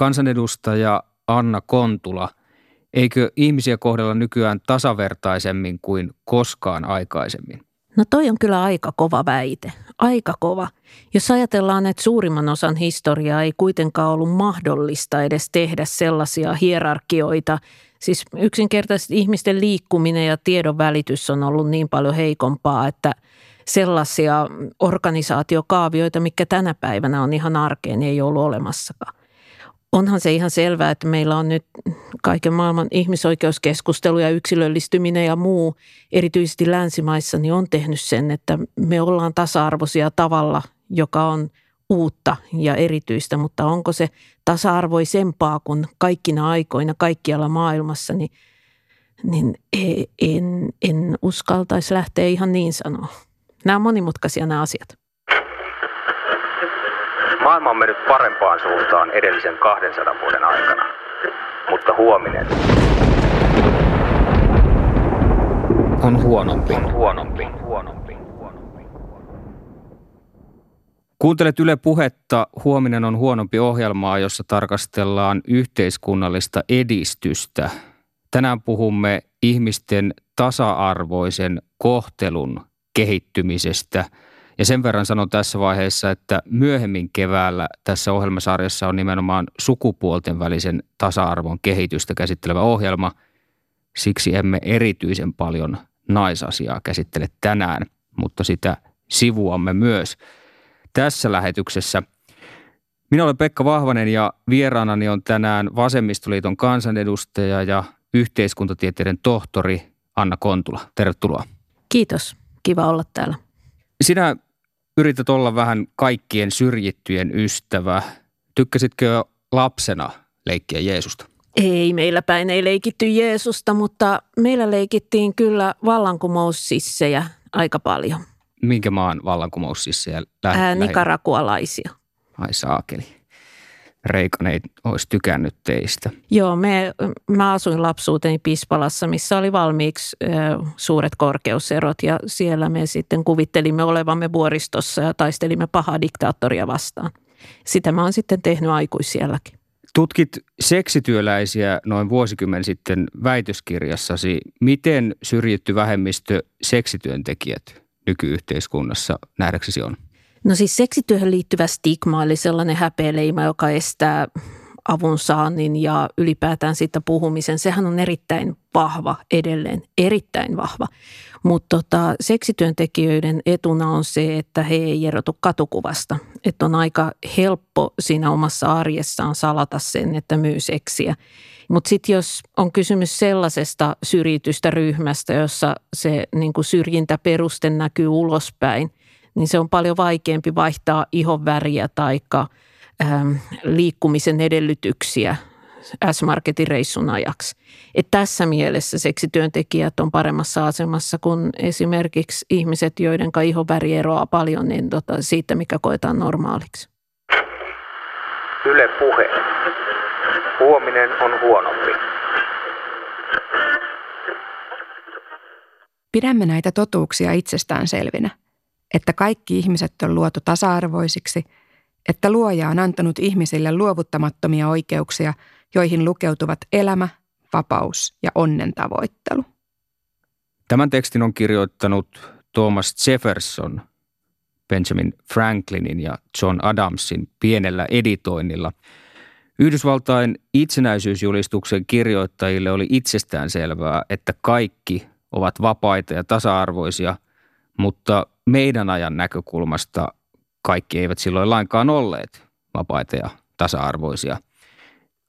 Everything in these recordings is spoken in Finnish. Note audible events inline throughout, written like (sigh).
Kansanedustaja Anna Kontula, eikö ihmisiä kohdella nykyään tasavertaisemmin kuin koskaan aikaisemmin? No toi on kyllä aika kova väite, aika kova. Jos ajatellaan, että suurimman osan historiaa ei kuitenkaan ollut mahdollista edes tehdä sellaisia hierarkioita, siis yksinkertaisesti ihmisten liikkuminen ja tiedon välitys on ollut niin paljon heikompaa, että sellaisia organisaatiokaavioita, mikä tänä päivänä on ihan arkeen, ei ollut olemassakaan onhan se ihan selvää, että meillä on nyt kaiken maailman ihmisoikeuskeskustelu ja yksilöllistyminen ja muu, erityisesti länsimaissa, niin on tehnyt sen, että me ollaan tasa-arvoisia tavalla, joka on uutta ja erityistä, mutta onko se tasa-arvoisempaa kuin kaikkina aikoina kaikkialla maailmassa, niin, niin e, en, en uskaltaisi lähteä ihan niin sanoa. Nämä on monimutkaisia nämä asiat. Maailma on mennyt parempaan suuntaan edellisen 200 vuoden aikana, mutta huominen on huonompi. On huonompi. huonompi. Kuuntelet Yle Puhetta. Huominen on huonompi ohjelmaa, jossa tarkastellaan yhteiskunnallista edistystä. Tänään puhumme ihmisten tasa-arvoisen kohtelun kehittymisestä – ja sen verran sanon tässä vaiheessa, että myöhemmin keväällä tässä ohjelmasarjassa on nimenomaan sukupuolten välisen tasa-arvon kehitystä käsittelevä ohjelma. Siksi emme erityisen paljon naisasiaa käsittele tänään, mutta sitä sivuamme myös tässä lähetyksessä. Minä olen Pekka Vahvanen ja vieraanani on tänään Vasemmistoliiton kansanedustaja ja yhteiskuntatieteiden tohtori Anna Kontula. Tervetuloa. Kiitos. Kiva olla täällä. Sinä yrität olla vähän kaikkien syrjittyjen ystävä. Tykkäsitkö lapsena leikkiä Jeesusta? Ei, meillä päin ei leikitty Jeesusta, mutta meillä leikittiin kyllä vallankumoussissejä aika paljon. Minkä maan vallankumoussissejä? Lä- Ää, nikarakualaisia. Ai saakeli. Reikan ei olisi tykännyt teistä. Joo, me, mä asuin lapsuuteni Pispalassa, missä oli valmiiksi ö, suuret korkeuserot ja siellä me sitten kuvittelimme olevamme vuoristossa ja taistelimme pahaa diktaattoria vastaan. Sitä mä oon sitten tehnyt aikuisielläkin. Tutkit seksityöläisiä noin vuosikymmen sitten väitöskirjassasi. Miten syrjitty vähemmistö seksityöntekijät nykyyhteiskunnassa nähdäksesi on? No siis seksityöhön liittyvä stigma oli sellainen häpeäleima, joka estää avun saannin ja ylipäätään siitä puhumisen. Sehän on erittäin vahva edelleen, erittäin vahva. Mutta tota, seksityöntekijöiden etuna on se, että he ei erotu katukuvasta. Että on aika helppo siinä omassa arjessaan salata sen, että myy seksiä. Mutta sitten jos on kysymys sellaisesta syrjitystä ryhmästä, jossa se niin syrjintäperuste näkyy ulospäin – niin se on paljon vaikeampi vaihtaa ihon väriä tai ähm, liikkumisen edellytyksiä S-Marketin reissun ajaksi. Et tässä mielessä seksityöntekijät on paremmassa asemassa kuin esimerkiksi ihmiset, joiden väri eroaa paljon niin tota, siitä, mikä koetaan normaaliksi. Yle puhe. Huominen on huonompi. Pidämme näitä totuuksia itsestään selvinä että kaikki ihmiset on luotu tasa-arvoisiksi, että luoja on antanut ihmisille luovuttamattomia oikeuksia, joihin lukeutuvat elämä, vapaus ja onnen tavoittelu. Tämän tekstin on kirjoittanut Thomas Jefferson Benjamin Franklinin ja John Adamsin pienellä editoinnilla. Yhdysvaltain itsenäisyysjulistuksen kirjoittajille oli itsestään selvää, että kaikki ovat vapaita ja tasa-arvoisia, mutta meidän ajan näkökulmasta kaikki eivät silloin lainkaan olleet vapaita ja tasa-arvoisia.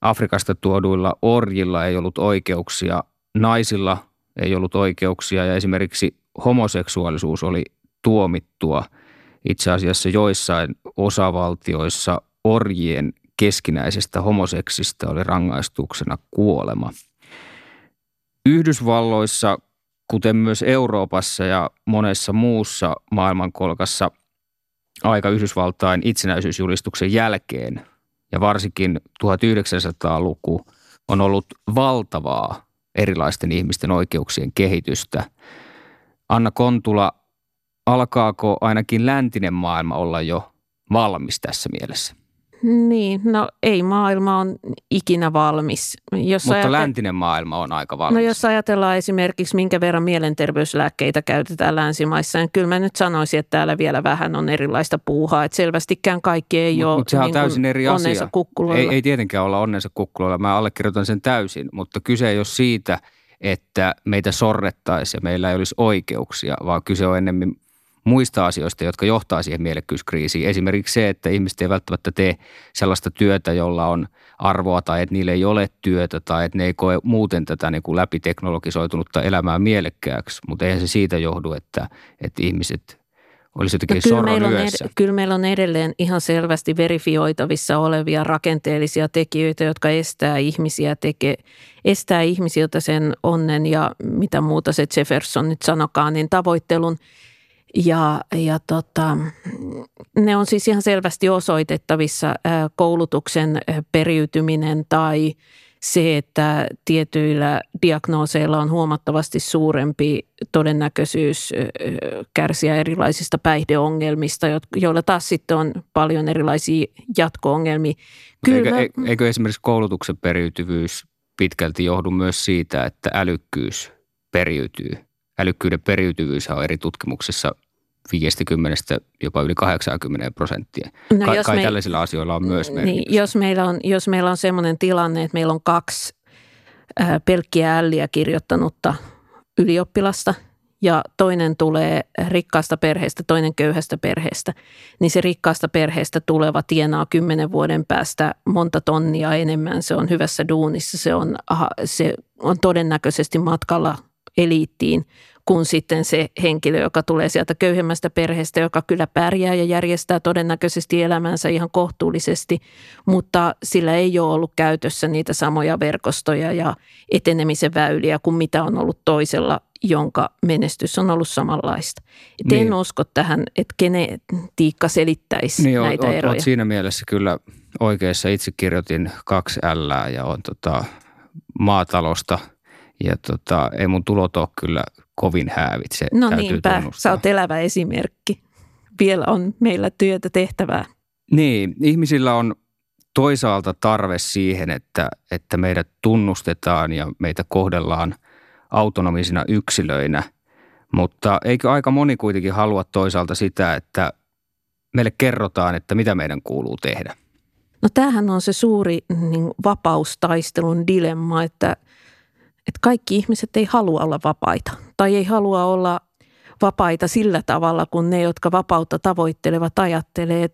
Afrikasta tuoduilla orjilla ei ollut oikeuksia, naisilla ei ollut oikeuksia ja esimerkiksi homoseksuaalisuus oli tuomittua. Itse asiassa joissain osavaltioissa orjien keskinäisestä homoseksistä oli rangaistuksena kuolema. Yhdysvalloissa kuten myös Euroopassa ja monessa muussa maailmankolkassa aika Yhdysvaltain itsenäisyysjulistuksen jälkeen ja varsinkin 1900-luku on ollut valtavaa erilaisten ihmisten oikeuksien kehitystä. Anna Kontula, alkaako ainakin läntinen maailma olla jo valmis tässä mielessä? Niin, no ei maailma on ikinä valmis. Jos Mutta ajate... läntinen maailma on aika valmis. No jos ajatellaan esimerkiksi, minkä verran mielenterveyslääkkeitä käytetään länsimaissa, niin kyllä mä nyt sanoisin, että täällä vielä vähän on erilaista puuhaa. Että selvästikään kaikki ei mut, ole mut sehän niin on täysin eri asia. Ei, ei tietenkään olla onnensa kukkuloilla, mä allekirjoitan sen täysin, mutta kyse ei ole siitä, että meitä sorrettaisiin ja meillä ei olisi oikeuksia, vaan kyse on ennemmin muista asioista, jotka johtaa siihen mielekkyyskriisiin. Esimerkiksi se, että ihmiset ei välttämättä tee sellaista työtä, jolla on arvoa tai että niillä ei ole työtä tai että ne ei koe muuten tätä niin kuin läpiteknologisoitunutta elämää mielekkääksi. Mutta eihän se siitä johdu, että, että ihmiset olisi jotenkin no, kyllä, meillä on ed- kyllä meillä on edelleen ihan selvästi verifioitavissa olevia rakenteellisia tekijöitä, jotka estää ihmisiä, teke, estää ihmisiltä sen onnen ja mitä muuta se Jefferson nyt sanokaan, niin tavoittelun – ja, ja tota, ne on siis ihan selvästi osoitettavissa koulutuksen periytyminen tai se, että tietyillä diagnooseilla on huomattavasti suurempi todennäköisyys kärsiä erilaisista päihdeongelmista, joilla taas sitten on paljon erilaisia jatko-ongelmia. Kyllä, eikö, eikö esimerkiksi koulutuksen periytyvyys pitkälti johdu myös siitä, että älykkyys periytyy? Älykkyyden periytyvyys on eri tutkimuksissa 50 jopa yli 80 prosenttia. No, Ka- kai me, tällaisilla asioilla on myös merkitystä. Niin, jos, meillä on, jos meillä on sellainen tilanne, että meillä on kaksi äh, pelkkiä älliä kirjoittanutta ylioppilasta ja toinen tulee rikkaasta perheestä, toinen köyhästä perheestä, niin se rikkaasta perheestä tuleva tienaa kymmenen vuoden päästä monta tonnia enemmän. Se on hyvässä duunissa, se on, aha, se on todennäköisesti matkalla eliittiin – kuin sitten se henkilö, joka tulee sieltä köyhemmästä perheestä, joka kyllä pärjää ja järjestää todennäköisesti elämänsä ihan kohtuullisesti, mutta sillä ei ole ollut käytössä niitä samoja verkostoja ja etenemisen väyliä kuin mitä on ollut toisella, jonka menestys on ollut samanlaista. Et niin. En usko tähän, että genetiikka selittäisi niin, näitä oot, eroja. Oot siinä mielessä kyllä oikeassa. Itse kirjoitin kaksi L ja on tota, maatalosta – ja tota, ei mun tulot ole kyllä kovin häävitse. No niinpä, tunnustaa. sä oot elävä esimerkki. Vielä on meillä työtä tehtävää. Niin, ihmisillä on toisaalta tarve siihen, että, että meidät tunnustetaan ja meitä kohdellaan autonomisina yksilöinä. Mutta eikö aika moni kuitenkin halua toisaalta sitä, että meille kerrotaan, että mitä meidän kuuluu tehdä? No tämähän on se suuri niin, vapaustaistelun dilemma, että – että kaikki ihmiset ei halua olla vapaita tai ei halua olla vapaita sillä tavalla, kun ne, jotka vapautta tavoittelevat, ajattelee.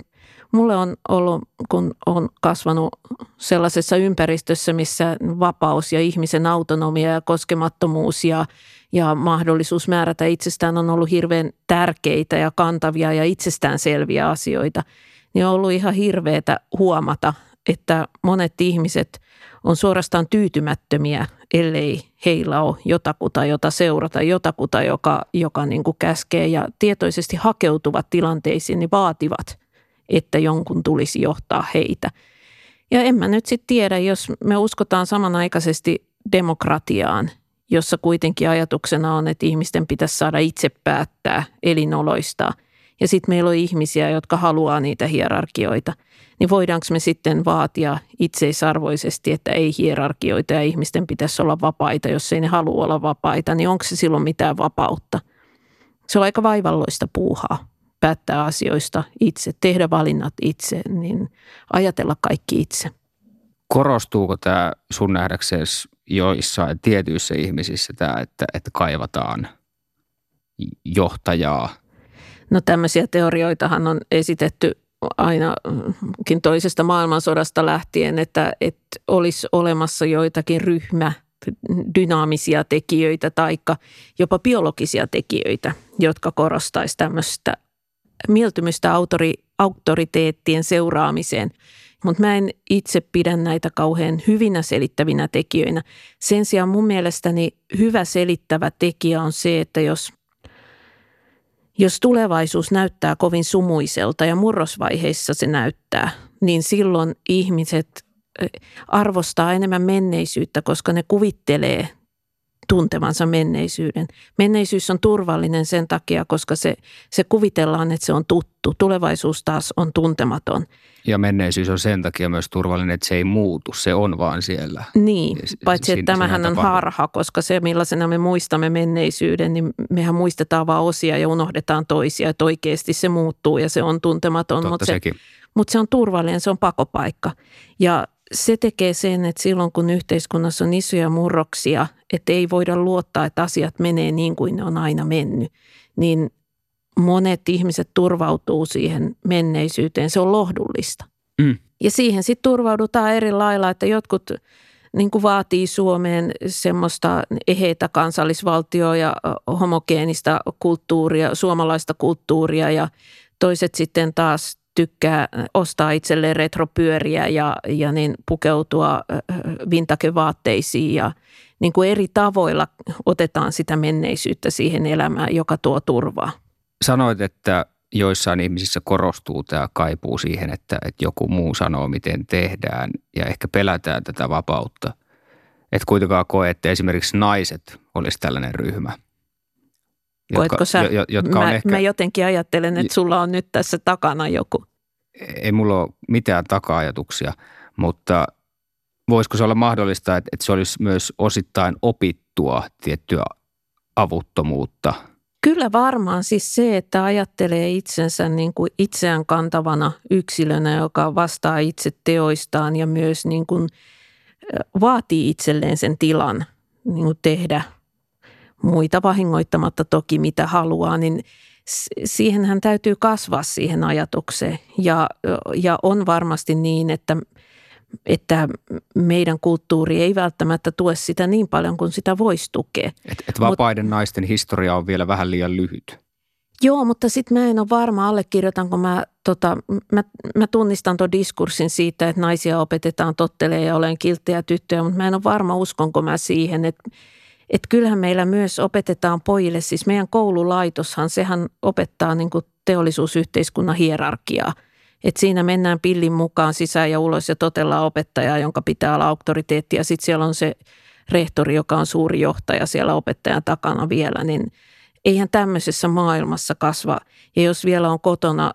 Mulle on ollut, kun on kasvanut sellaisessa ympäristössä, missä vapaus ja ihmisen autonomia ja koskemattomuus ja, ja mahdollisuus määrätä itsestään on ollut hirveän tärkeitä ja kantavia ja itsestäänselviä asioita, niin on ollut ihan hirveätä huomata, että monet ihmiset on suorastaan tyytymättömiä, ellei heillä ole jotakuta, jota seurata, jotakuta, joka, joka niin kuin käskee ja tietoisesti hakeutuvat tilanteisiin, niin vaativat, että jonkun tulisi johtaa heitä. Ja en mä nyt sitten tiedä, jos me uskotaan samanaikaisesti demokratiaan, jossa kuitenkin ajatuksena on, että ihmisten pitäisi saada itse päättää elinoloista. Ja sitten meillä on ihmisiä, jotka haluaa niitä hierarkioita – niin voidaanko me sitten vaatia itseisarvoisesti, että ei hierarkioita ja ihmisten pitäisi olla vapaita, jos ei ne halua olla vapaita, niin onko se silloin mitään vapautta? Se on aika vaivalloista puuhaa päättää asioista itse, tehdä valinnat itse, niin ajatella kaikki itse. Korostuuko tämä sun nähdäksesi joissain tietyissä ihmisissä tämä, että, että kaivataan johtajaa? No tämmöisiä teorioitahan on esitetty ainakin toisesta maailmansodasta lähtien, että, että olisi olemassa joitakin ryhmä dynaamisia tekijöitä tai jopa biologisia tekijöitä, jotka korostaisi tämmöistä mieltymystä autori, auktoriteettien seuraamiseen. Mutta mä en itse pidä näitä kauhean hyvinä selittävinä tekijöinä. Sen sijaan mun mielestäni hyvä selittävä tekijä on se, että jos jos tulevaisuus näyttää kovin sumuiselta ja murrosvaiheissa se näyttää, niin silloin ihmiset arvostaa enemmän menneisyyttä, koska ne kuvittelee tuntevansa menneisyyden. Menneisyys on turvallinen sen takia, koska se, se kuvitellaan, että se on tuttu. Tulevaisuus taas on tuntematon. Ja menneisyys on sen takia myös turvallinen, että se ei muutu, se on vaan siellä. Niin, paitsi että tämähän on harha, koska se millaisena me muistamme menneisyyden, niin mehän muistetaan vain osia ja unohdetaan toisia, että oikeasti se muuttuu ja se on tuntematon. Totta mutta sekin. se, mutta se on turvallinen, se on pakopaikka. Ja se tekee sen, että silloin kun yhteiskunnassa on isoja murroksia, että ei voida luottaa, että asiat menee niin kuin ne on aina mennyt, niin monet ihmiset turvautuu siihen menneisyyteen. Se on lohdullista. Mm. Ja siihen sitten turvaudutaan eri lailla, että jotkut niin kuin vaatii Suomeen semmoista eheitä kansallisvaltioa ja homogeenista kulttuuria, suomalaista kulttuuria ja toiset sitten taas tykkää ostaa itselleen retropyöriä ja, ja niin pukeutua vintakevaatteisiin ja niin kuin eri tavoilla otetaan sitä menneisyyttä siihen elämään, joka tuo turvaa. Sanoit, että joissain ihmisissä korostuu tämä kaipuu siihen, että, että joku muu sanoo, miten tehdään ja ehkä pelätään tätä vapautta. Et kuitenkaan koe, että esimerkiksi naiset olisi tällainen ryhmä. Koetko sä? Jo, jotka mä, on ehkä, mä jotenkin ajattelen, että sulla on nyt tässä takana joku. Ei mulla ole mitään taka-ajatuksia, mutta voisiko se olla mahdollista, että, että se olisi myös osittain opittua tiettyä avuttomuutta – Kyllä varmaan siis se, että ajattelee itsensä niin kuin itseään kantavana yksilönä, joka vastaa itse teoistaan ja myös niin kuin vaatii itselleen sen tilan niin kuin tehdä muita vahingoittamatta toki mitä haluaa, niin siihen hän täytyy kasvaa siihen ajatukseen. Ja, ja on varmasti niin, että että meidän kulttuuri ei välttämättä tue sitä niin paljon kuin sitä voisi tukea. Et, et vapaiden Mut, naisten historia on vielä vähän liian lyhyt. Joo, mutta sitten mä en ole varma, allekirjoitanko mä, tota, mä, mä tunnistan tuon diskurssin siitä, että naisia opetetaan tottelee ja olen kilttejä tyttöjä, mutta mä en ole varma, uskonko mä siihen, että että kyllähän meillä myös opetetaan pojille, siis meidän koululaitoshan, sehän opettaa niin teollisuusyhteiskunnan hierarkiaa – et siinä mennään pillin mukaan sisään ja ulos ja totellaan opettajaa, jonka pitää olla auktoriteetti. Ja sitten siellä on se rehtori, joka on suuri johtaja siellä opettajan takana vielä, niin eihän tämmöisessä maailmassa kasva. Ja jos vielä on kotona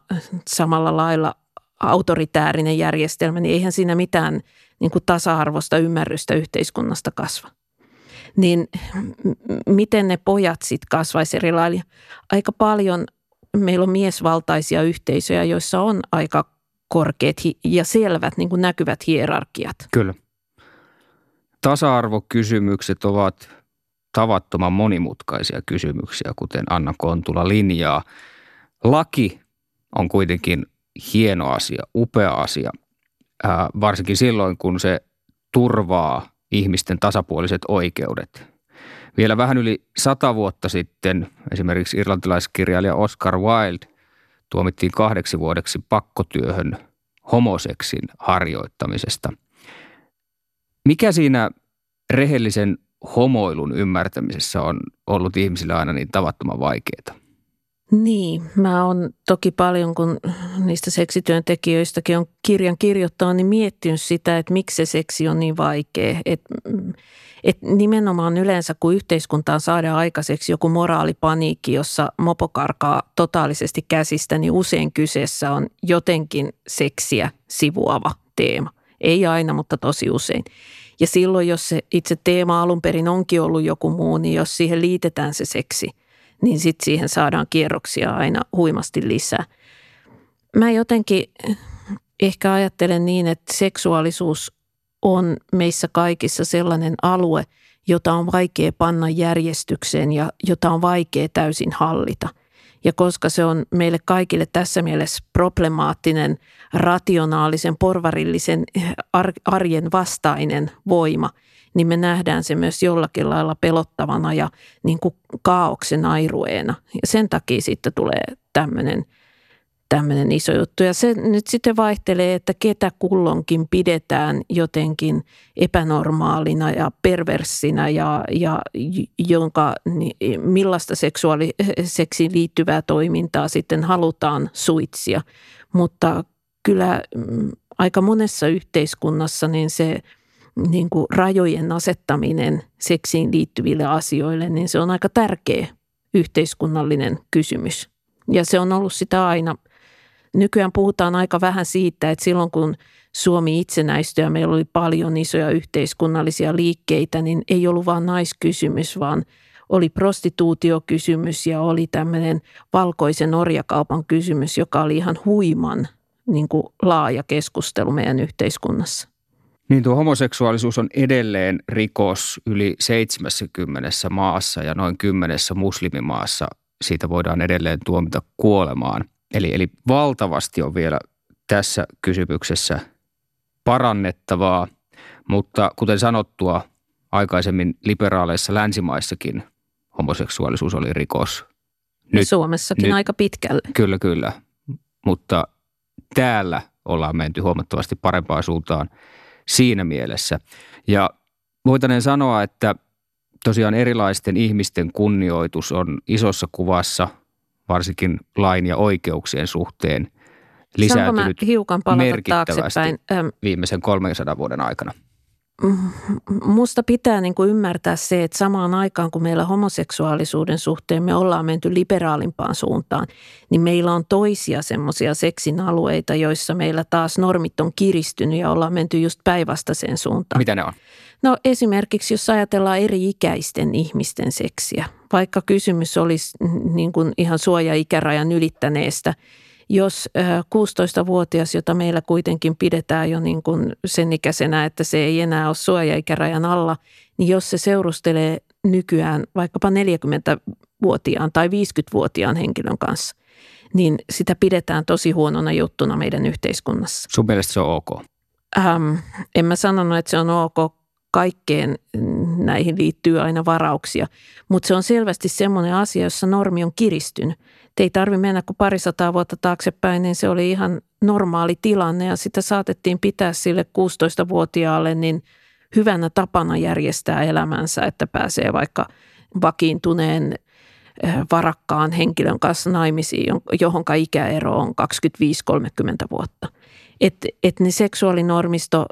samalla lailla autoritäärinen järjestelmä, niin eihän siinä mitään niin kuin tasa-arvoista ymmärrystä yhteiskunnasta kasva. Niin miten ne pojat sitten kasvaisi eri lailla? Aika paljon meillä on miesvaltaisia yhteisöjä, joissa on aika korkeat ja selvät niin kuin näkyvät hierarkiat. Kyllä. Tasa-arvokysymykset ovat tavattoman monimutkaisia kysymyksiä, kuten Anna Kontula linjaa. Laki on kuitenkin hieno asia, upea asia, varsinkin silloin, kun se turvaa ihmisten tasapuoliset oikeudet. Vielä vähän yli sata vuotta sitten esimerkiksi irlantilaiskirjailija Oscar Wilde tuomittiin kahdeksi vuodeksi pakkotyöhön homoseksin harjoittamisesta. Mikä siinä rehellisen homoilun ymmärtämisessä on ollut ihmisille aina niin tavattoman vaikeaa? Niin, mä oon toki paljon, kun niistä seksityöntekijöistäkin on kirjan kirjoittaa, niin miettinyt sitä, että miksi se seksi on niin vaikea. Että et nimenomaan yleensä, kun yhteiskuntaan saadaan aikaiseksi joku moraalipaniikki, jossa mopo karkaa totaalisesti käsistä, niin usein kyseessä on jotenkin seksiä sivuava teema. Ei aina, mutta tosi usein. Ja silloin, jos se itse teema alun perin onkin ollut joku muu, niin jos siihen liitetään se seksi, niin sitten siihen saadaan kierroksia aina huimasti lisää. Mä jotenkin ehkä ajattelen niin, että seksuaalisuus on meissä kaikissa sellainen alue, jota on vaikea panna järjestykseen ja jota on vaikea täysin hallita. Ja koska se on meille kaikille tässä mielessä problemaattinen, rationaalisen, porvarillisen arjen vastainen voima, niin me nähdään se myös jollakin lailla pelottavana ja niin kuin kaauksen airueena. Ja sen takia sitten tulee tämmöinen – tämmöinen iso juttu. Ja se nyt sitten vaihtelee, että ketä kullonkin pidetään jotenkin epänormaalina ja perverssinä ja, ja jonka, millaista seksuaaliseksiin liittyvää toimintaa sitten halutaan suitsia. Mutta kyllä mm, aika monessa yhteiskunnassa niin se niin kuin rajojen asettaminen seksiin liittyville asioille, niin se on aika tärkeä yhteiskunnallinen kysymys. Ja se on ollut sitä aina. Nykyään puhutaan aika vähän siitä, että silloin kun Suomi itsenäistyi ja meillä oli paljon isoja yhteiskunnallisia liikkeitä, niin ei ollut vain naiskysymys, vaan oli prostituutiokysymys ja oli tämmöinen valkoisen orjakaupan kysymys, joka oli ihan huiman niin kuin laaja keskustelu meidän yhteiskunnassa. Niin tuo homoseksuaalisuus on edelleen rikos yli 70 maassa ja noin kymmenessä muslimimaassa. Siitä voidaan edelleen tuomita kuolemaan. Eli, eli valtavasti on vielä tässä kysymyksessä parannettavaa, mutta kuten sanottua, aikaisemmin liberaaleissa länsimaissakin homoseksuaalisuus oli rikos. Nyt, Suomessakin nyt, aika pitkälle. Kyllä, kyllä. Mutta täällä ollaan menty huomattavasti parempaan suuntaan siinä mielessä. Ja voitaneen sanoa, että tosiaan erilaisten ihmisten kunnioitus on isossa kuvassa, varsinkin lain ja oikeuksien suhteen, lisääntynyt hiukan merkittävästi viimeisen 300 vuoden aikana. Musta pitää niin kuin ymmärtää se, että samaan aikaan kun meillä homoseksuaalisuuden suhteen me ollaan menty liberaalimpaan suuntaan, niin meillä on toisia semmoisia seksin alueita, joissa meillä taas normit on kiristynyt ja ollaan menty just päinvastaiseen suuntaan. Mitä ne on? No esimerkiksi jos ajatellaan eri ikäisten ihmisten seksiä, vaikka kysymys olisi niin kuin ihan suoja-ikärajan ylittäneestä – jos 16-vuotias, jota meillä kuitenkin pidetään jo niin kuin sen ikäisenä, että se ei enää ole suojaikärajan alla, niin jos se seurustelee nykyään vaikkapa 40-vuotiaan tai 50-vuotiaan henkilön kanssa, niin sitä pidetään tosi huonona juttuna meidän yhteiskunnassa. Sun mielestä se on ok? Ähm, en mä sanonut, että se on ok. Kaikkeen näihin liittyy aina varauksia, mutta se on selvästi semmoinen asia, jossa normi on kiristynyt – ei tarvi mennä kuin parisataa vuotta taaksepäin, niin se oli ihan normaali tilanne ja sitä saatettiin pitää sille 16-vuotiaalle niin hyvänä tapana järjestää elämänsä, että pääsee vaikka vakiintuneen eh, varakkaan henkilön kanssa naimisiin, johonka ikäero on 25-30 vuotta. Että et ne seksuaalinormisto,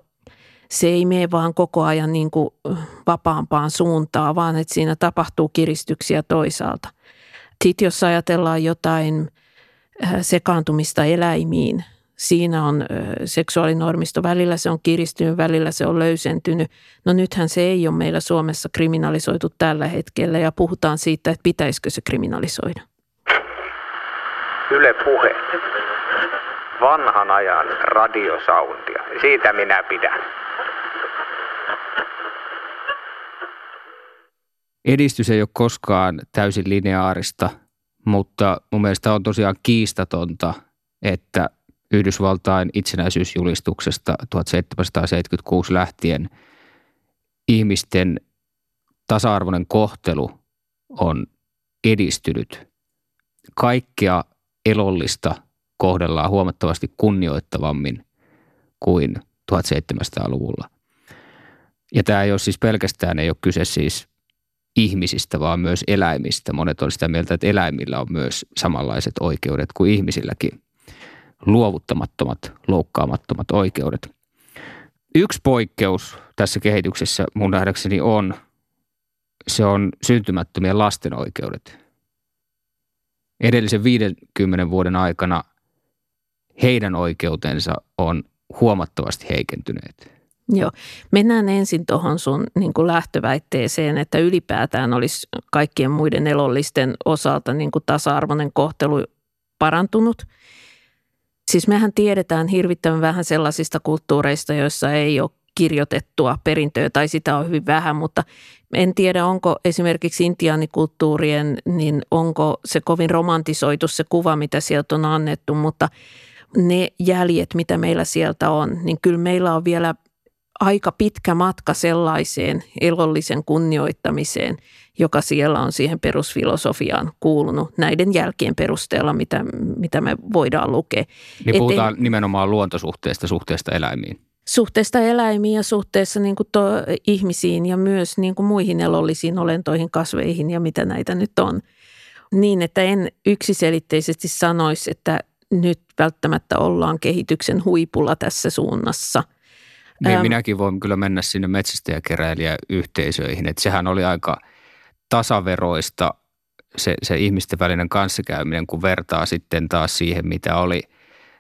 se ei mene vaan koko ajan niin kuin vapaampaan suuntaan, vaan että siinä tapahtuu kiristyksiä toisaalta – sitten jos ajatellaan jotain äh, sekaantumista eläimiin, siinä on äh, seksuaalinormisto, välillä se on kiristynyt, välillä se on löysentynyt. No nythän se ei ole meillä Suomessa kriminalisoitu tällä hetkellä ja puhutaan siitä, että pitäisikö se kriminalisoida. Yle Puhe. Vanhan ajan radiosoundia. Siitä minä pidän. Edistys ei ole koskaan täysin lineaarista, mutta mun mielestä on tosiaan kiistatonta, että Yhdysvaltain itsenäisyysjulistuksesta 1776 lähtien ihmisten tasa-arvoinen kohtelu on edistynyt. Kaikkea elollista kohdellaan huomattavasti kunnioittavammin kuin 1700-luvulla. Ja tämä ei ole siis pelkästään, ei ole kyse siis ihmisistä, vaan myös eläimistä. Monet on sitä mieltä, että eläimillä on myös samanlaiset oikeudet kuin ihmisilläkin. Luovuttamattomat, loukkaamattomat oikeudet. Yksi poikkeus tässä kehityksessä mun nähdäkseni on, se on syntymättömien lasten oikeudet. Edellisen 50 vuoden aikana heidän oikeutensa on huomattavasti heikentyneet. Joo. Mennään ensin tuohon sun niin kuin lähtöväitteeseen, että ylipäätään olisi kaikkien muiden elollisten osalta niin kuin tasa-arvoinen kohtelu parantunut. Siis mehän tiedetään hirvittävän vähän sellaisista kulttuureista, joissa ei ole kirjoitettua perintöä tai sitä on hyvin vähän, mutta en tiedä onko esimerkiksi intiaanikulttuurien, niin onko se kovin romantisoitu se kuva, mitä sieltä on annettu, mutta ne jäljet, mitä meillä sieltä on, niin kyllä meillä on vielä aika pitkä matka sellaiseen elollisen kunnioittamiseen, joka siellä on siihen perusfilosofiaan kuulunut näiden jälkien perusteella, mitä, mitä me voidaan lukea. Niin puhutaan Et, nimenomaan luontosuhteesta, suhteesta eläimiin. Suhteesta eläimiin ja suhteessa niin kuin to, ihmisiin ja myös niin kuin muihin elollisiin olentoihin, kasveihin ja mitä näitä nyt on. Niin, että en yksiselitteisesti sanoisi, että nyt välttämättä ollaan kehityksen huipulla tässä suunnassa – Niin ähm, minäkin voin kyllä mennä sinne metsästäjäkeräilijäyhteisöihin. Että sehän oli aika tasaveroista se, se ihmisten välinen kanssakäyminen, kun vertaa sitten taas siihen, mitä oli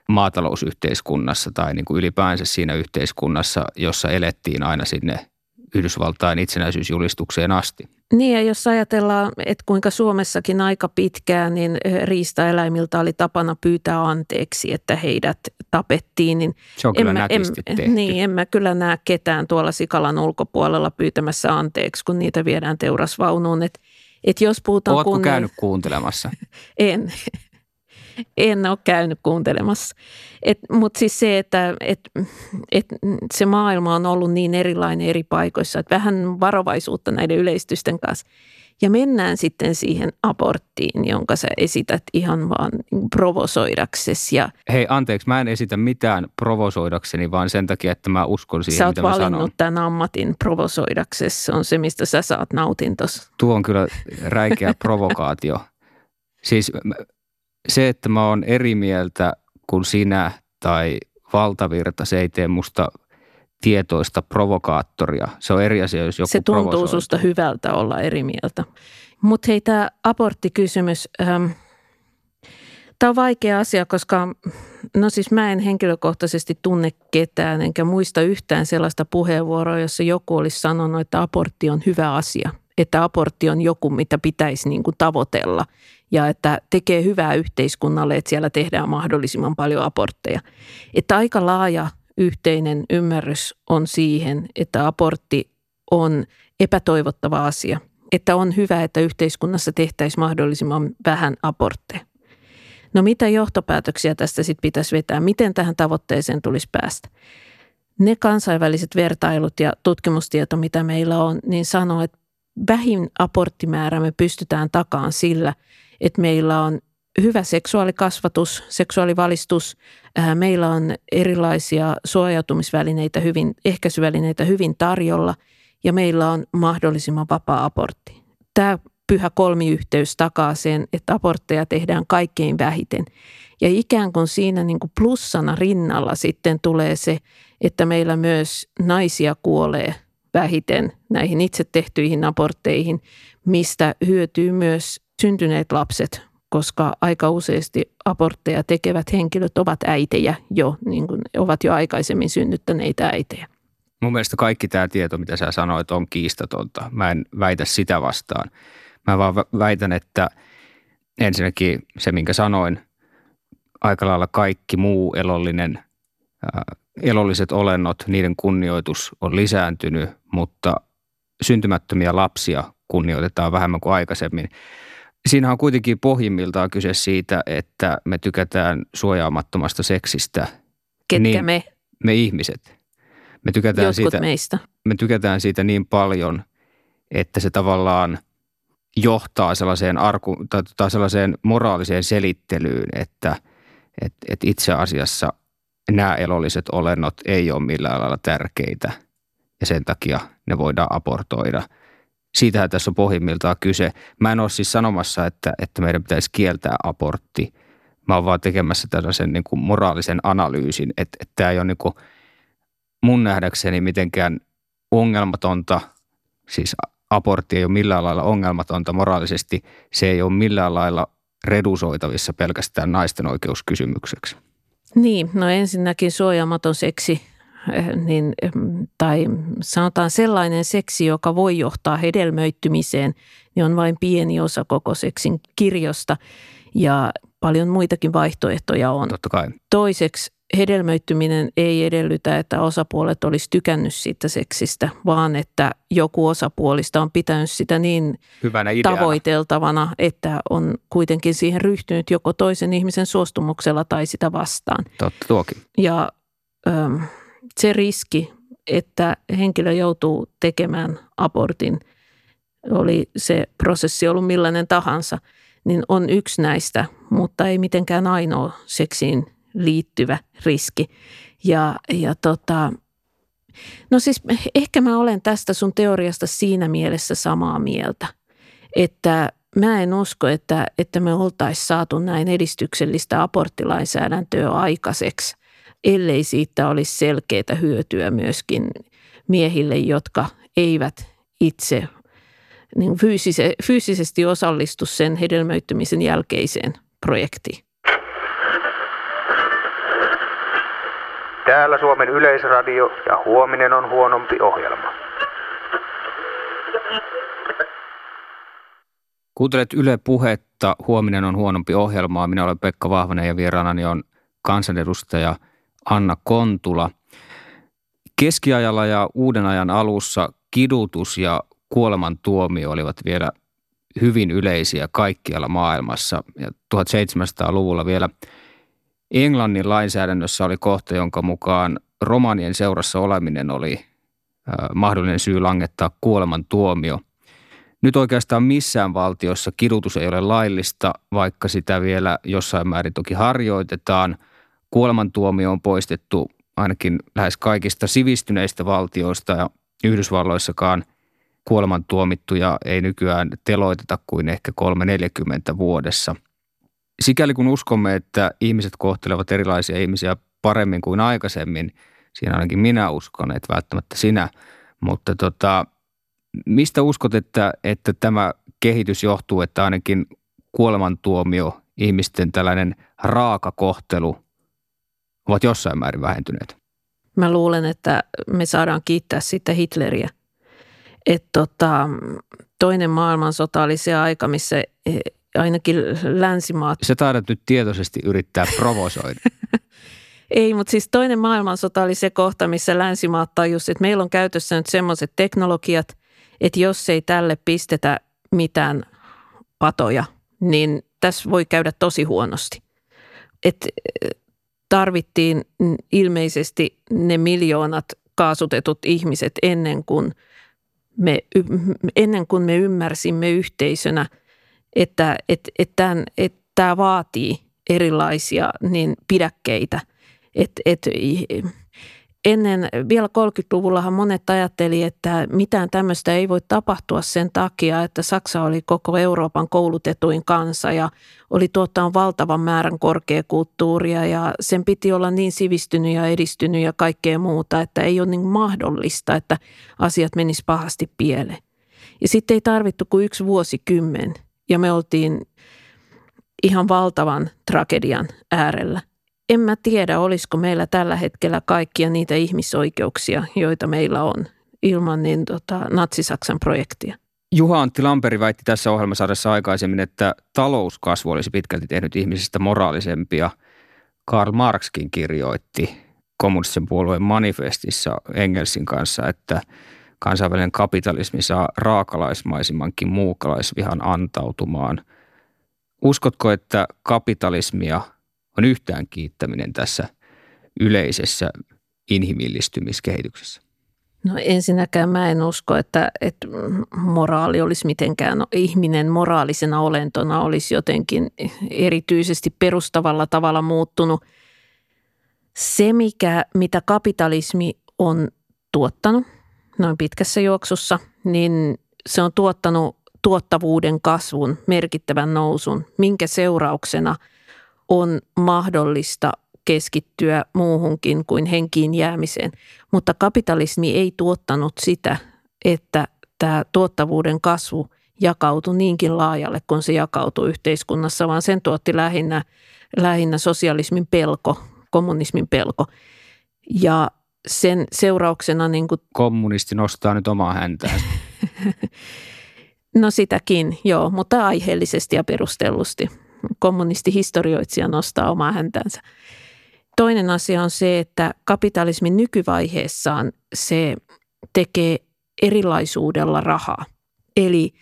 maatalousyhteiskunnassa tai niin kuin ylipäänsä siinä yhteiskunnassa, jossa elettiin aina sinne Yhdysvaltain itsenäisyysjulistukseen asti. Niin ja jos ajatellaan, että kuinka Suomessakin aika pitkään, niin riistaeläimiltä oli tapana pyytää anteeksi, että heidät tapettiin. Niin Se on kyllä en, nätisti en, tehty. Niin, en mä kyllä näe ketään tuolla Sikalan ulkopuolella pyytämässä anteeksi, kun niitä viedään teurasvaunuun. Että et jos puhutaan Oletko kunnia... käynyt kuuntelemassa? (laughs) en. En ole käynyt kuuntelemassa. Mutta siis se, että et, et se maailma on ollut niin erilainen eri paikoissa, että vähän varovaisuutta näiden yleistysten kanssa. Ja mennään sitten siihen aborttiin, jonka sä esität ihan vaan provosoidaksesi. Ja Hei, anteeksi, mä en esitä mitään provosoidakseni, vaan sen takia, että mä uskon siihen, sä oot mitä mä valinnut sanon. tämän ammatin provosoidaksesi. Se on se, mistä sä saat nautintos. Tuo on kyllä räikeä provokaatio. Siis se, että mä oon eri mieltä kuin sinä tai valtavirta, se ei tee musta tietoista provokaattoria. Se on eri asia, jos joku Se tuntuu susta hyvältä olla eri mieltä. Mutta hei, tämä aborttikysymys, ähm, tämä on vaikea asia, koska no siis mä en henkilökohtaisesti tunne ketään, enkä muista yhtään sellaista puheenvuoroa, jossa joku olisi sanonut, että abortti on hyvä asia. Että abortti on joku, mitä pitäisi niin kuin tavoitella ja että tekee hyvää yhteiskunnalle, että siellä tehdään mahdollisimman paljon abortteja. Että aika laaja yhteinen ymmärrys on siihen, että abortti on epätoivottava asia. Että on hyvä, että yhteiskunnassa tehtäisiin mahdollisimman vähän abortteja. No mitä johtopäätöksiä tästä sitten pitäisi vetää? Miten tähän tavoitteeseen tulisi päästä? Ne kansainväliset vertailut ja tutkimustieto, mitä meillä on, niin sanoo, että vähin aborttimäärä me pystytään takaan sillä, että meillä on hyvä seksuaalikasvatus, seksuaalivalistus, meillä on erilaisia suojautumisvälineitä, hyvin, ehkäisyvälineitä hyvin tarjolla ja meillä on mahdollisimman vapaa abortti. Tämä pyhä kolmiyhteys takaa sen, että abortteja tehdään kaikkein vähiten. Ja ikään kuin siinä niin kuin plussana rinnalla sitten tulee se, että meillä myös naisia kuolee vähiten näihin itse tehtyihin abortteihin, mistä hyötyy myös syntyneet lapset, koska aika useasti abortteja tekevät henkilöt ovat äitejä jo, niin kuin ovat jo aikaisemmin synnyttäneitä äitejä. Mun mielestä kaikki tämä tieto, mitä sä sanoit, on kiistatonta. Mä en väitä sitä vastaan. Mä vaan väitän, että ensinnäkin se, minkä sanoin, aika lailla kaikki muu elollinen, ää, elolliset olennot, niiden kunnioitus on lisääntynyt, mutta syntymättömiä lapsia kunnioitetaan vähemmän kuin aikaisemmin. Siinä on kuitenkin pohjimmiltaan kyse siitä, että me tykätään suojaamattomasta seksistä. Ketkä niin, me? Me ihmiset. Me tykätään, Jotkut siitä, meistä. me tykätään siitä niin paljon, että se tavallaan johtaa sellaiseen, arku, tai, tai sellaiseen moraaliseen selittelyyn, että et, et itse asiassa nämä elolliset olennot ei ole millään lailla tärkeitä ja sen takia ne voidaan abortoida – siitähän tässä on pohjimmiltaan kyse. Mä en ole siis sanomassa, että, että meidän pitäisi kieltää abortti. Mä oon vaan tekemässä tällaisen niin kuin moraalisen analyysin, että, että tämä ei ole niin kuin mun nähdäkseni mitenkään ongelmatonta, siis abortti ei ole millään lailla ongelmatonta moraalisesti, se ei ole millään lailla redusoitavissa pelkästään naisten oikeuskysymykseksi. Niin, no ensinnäkin suojaamaton seksi niin, tai sanotaan sellainen seksi, joka voi johtaa hedelmöittymiseen, niin on vain pieni osa koko seksin kirjosta ja paljon muitakin vaihtoehtoja on. Totta kai. Toiseksi hedelmöittyminen ei edellytä, että osapuolet olisi tykännyt siitä seksistä, vaan että joku osapuolista on pitänyt sitä niin Hyvänä tavoiteltavana, että on kuitenkin siihen ryhtynyt joko toisen ihmisen suostumuksella tai sitä vastaan. Totta tuokin. Ja... Ähm, se riski, että henkilö joutuu tekemään abortin, oli se prosessi ollut millainen tahansa, niin on yksi näistä, mutta ei mitenkään ainoa seksiin liittyvä riski. Ja, ja tota, no siis ehkä mä olen tästä sun teoriasta siinä mielessä samaa mieltä, että mä en usko, että, että me oltaisiin saatu näin edistyksellistä aborttilainsäädäntöä aikaiseksi ellei siitä olisi selkeää hyötyä myöskin miehille, jotka eivät itse niin fyysise, fyysisesti osallistu sen hedelmöittymisen jälkeiseen projektiin. Täällä Suomen yleisradio ja huominen on huonompi ohjelma. Kuuntelet Yle Puhetta, huominen on huonompi ohjelmaa. Minä olen Pekka Vahvanen ja vieraanani on kansanedustaja Anna Kontula. Keskiajalla ja uuden ajan alussa kidutus ja kuolemantuomio olivat vielä hyvin yleisiä kaikkialla maailmassa. Ja 1700-luvulla vielä Englannin lainsäädännössä oli kohta, jonka mukaan romanien seurassa oleminen oli mahdollinen syy langettaa kuolemantuomio. Nyt oikeastaan missään valtiossa kidutus ei ole laillista, vaikka sitä vielä jossain määrin toki harjoitetaan. Kuolemantuomio on poistettu ainakin lähes kaikista sivistyneistä valtioista ja Yhdysvalloissakaan kuolemantuomittuja ei nykyään teloiteta kuin ehkä 3-40 vuodessa. Sikäli kun uskomme, että ihmiset kohtelevat erilaisia ihmisiä paremmin kuin aikaisemmin, siinä ainakin minä uskon, että välttämättä sinä, mutta tota, mistä uskot, että, että tämä kehitys johtuu, että ainakin kuolemantuomio, ihmisten tällainen raaka kohtelu ovat jossain määrin vähentyneet? Mä luulen, että me saadaan kiittää sitten Hitleriä. Että tota, toinen maailmansota oli se aika, missä e, ainakin länsimaat... Se taidat nyt tietoisesti yrittää provosoida. (laughs) Ei, mutta siis toinen maailmansota oli se kohta, missä länsimaat tajusivat, että meillä on käytössä nyt semmoiset teknologiat, että jos ei tälle pistetä mitään patoja, niin tässä voi käydä tosi huonosti. Et tarvittiin ilmeisesti ne miljoonat kaasutetut ihmiset ennen kuin me, ennen kuin me ymmärsimme yhteisönä, että, että, että, tämän, että tämä vaatii erilaisia niin pidäkkeitä. Että, että ennen, vielä 30-luvullahan monet ajatteli, että mitään tämmöistä ei voi tapahtua sen takia, että Saksa oli koko Euroopan koulutetuin kansa ja oli tuottanut valtavan määrän korkeakulttuuria ja sen piti olla niin sivistynyt ja edistynyt ja kaikkea muuta, että ei ole niin mahdollista, että asiat menis pahasti pieleen. Ja sitten ei tarvittu kuin yksi vuosikymmen ja me oltiin ihan valtavan tragedian äärellä en mä tiedä, olisiko meillä tällä hetkellä kaikkia niitä ihmisoikeuksia, joita meillä on ilman niin tota, Natsi-Saksan projektia. Juha Antti Lamperi väitti tässä ohjelmasarjassa aikaisemmin, että talouskasvu olisi pitkälti tehnyt ihmisistä moraalisempia. Karl Marxkin kirjoitti kommunistisen puolueen manifestissa Engelsin kanssa, että kansainvälinen kapitalismi saa raakalaismaisimmankin muukalaisvihan antautumaan. Uskotko, että kapitalismia – on yhtään kiittäminen tässä yleisessä inhimillistymiskehityksessä? No ensinnäkään mä en usko, että, että moraali olisi mitenkään, no, ihminen moraalisena olentona olisi jotenkin erityisesti perustavalla tavalla muuttunut. Se, mikä, mitä kapitalismi on tuottanut noin pitkässä juoksussa, niin se on tuottanut tuottavuuden kasvun, merkittävän nousun, minkä seurauksena – on mahdollista keskittyä muuhunkin kuin henkiin jäämiseen. Mutta kapitalismi ei tuottanut sitä, että tämä tuottavuuden kasvu jakautui niinkin laajalle, kun se jakautui yhteiskunnassa, vaan sen tuotti lähinnä, lähinnä sosialismin pelko, kommunismin pelko. Ja sen seurauksena... Niin kuin, Kommunisti nostaa nyt omaa häntään. (laughs) (laughs) no sitäkin, joo, mutta aiheellisesti ja perustellusti kommunistihistorioitsija nostaa omaa häntänsä. Toinen asia on se, että kapitalismin nykyvaiheessaan se tekee erilaisuudella rahaa. Eli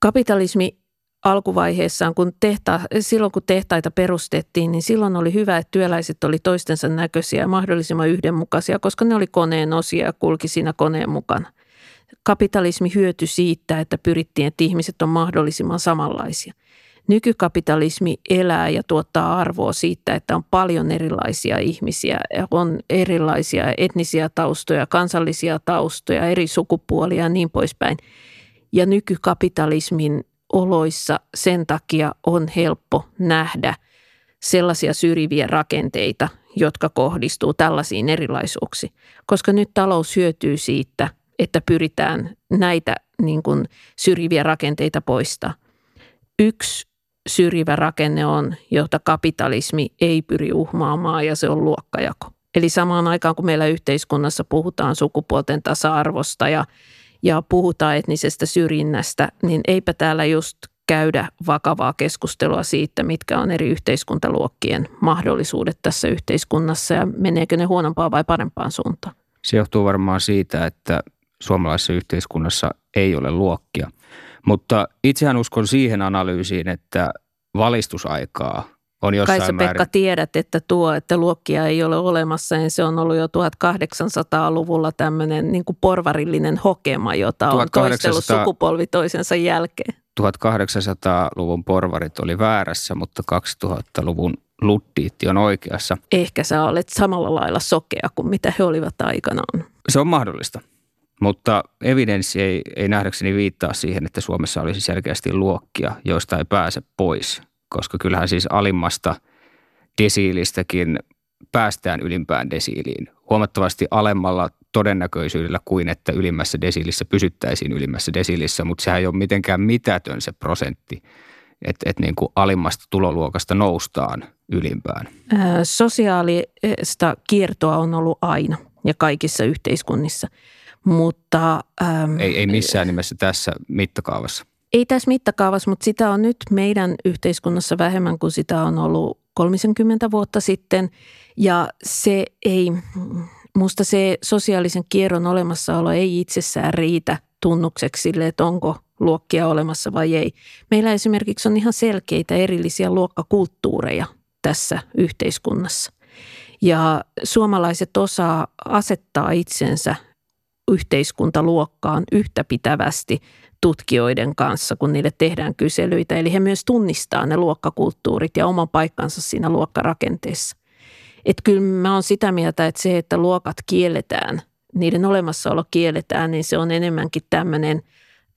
kapitalismi alkuvaiheessaan, kun tehta, silloin kun tehtaita perustettiin, niin silloin oli hyvä, että työläiset oli toistensa näköisiä ja mahdollisimman yhdenmukaisia, koska ne oli koneen osia ja kulki siinä koneen mukana. Kapitalismi hyötyi siitä, että pyrittiin, että ihmiset on mahdollisimman samanlaisia – Nykykapitalismi elää ja tuottaa arvoa siitä, että on paljon erilaisia ihmisiä, on erilaisia etnisiä taustoja, kansallisia taustoja, eri sukupuolia ja niin poispäin. Ja nykykapitalismin oloissa sen takia on helppo nähdä sellaisia syrjiviä rakenteita, jotka kohdistuu tällaisiin erilaisuuksiin, koska nyt talous hyötyy siitä, että pyritään näitä niin kuin syrjiviä rakenteita poistaa. Yksi syrjivä rakenne on, jota kapitalismi ei pyri uhmaamaan ja se on luokkajako. Eli samaan aikaan kun meillä yhteiskunnassa puhutaan sukupuolten tasa-arvosta ja, ja puhutaan etnisestä syrjinnästä, niin eipä täällä just käydä vakavaa keskustelua siitä, mitkä on eri yhteiskuntaluokkien mahdollisuudet tässä yhteiskunnassa ja meneekö ne huonompaan vai parempaan suuntaan. Se johtuu varmaan siitä, että suomalaisessa yhteiskunnassa ei ole luokkia. Mutta itsehän uskon siihen analyysiin, että valistusaikaa on jossain Kai sä määrin. Pekka tiedät, että tuo, että luokkia ei ole olemassa, niin se on ollut jo 1800-luvulla tämmöinen niin kuin porvarillinen hokema, jota on 1800 toistellut sukupolvi toisensa jälkeen. 1800-luvun porvarit oli väärässä, mutta 2000-luvun luddiitti on oikeassa. Ehkä sä olet samalla lailla sokea kuin mitä he olivat aikanaan. Se on mahdollista, mutta evidenssi ei, ei nähdäkseni viittaa siihen, että Suomessa olisi selkeästi luokkia, joista ei pääse pois, koska kyllähän siis alimmasta desiilistäkin päästään ylimpään desiiliin huomattavasti alemmalla todennäköisyydellä kuin että ylimmässä desiilissä pysyttäisiin ylimmässä desiilissä, mutta sehän ei ole mitenkään mitätön se prosentti, että, että niin kuin alimmasta tuloluokasta noustaan ylimpään. Ää, Sosiaalista kiertoa on ollut aina ja kaikissa yhteiskunnissa, mutta äm, Ei, ei missään nimessä tässä mittakaavassa. ei tässä mittakaavassa, mutta sitä on nyt meidän yhteiskunnassa vähemmän kuin sitä on ollut 30 vuotta sitten. Ja se ei, musta se sosiaalisen kierron olemassaolo ei itsessään riitä tunnukseksi sille, että onko luokkia olemassa vai ei. Meillä esimerkiksi on ihan selkeitä erillisiä luokkakulttuureja tässä yhteiskunnassa. Ja suomalaiset osaa asettaa itsensä yhteiskuntaluokkaan yhtä pitävästi tutkijoiden kanssa, kun niille tehdään kyselyitä. Eli he myös tunnistaa ne luokkakulttuurit ja oman paikkansa siinä luokkarakenteessa. Että kyllä mä oon sitä mieltä, että se, että luokat kielletään, niiden olemassaolo kielletään, niin se on enemmänkin tämmöinen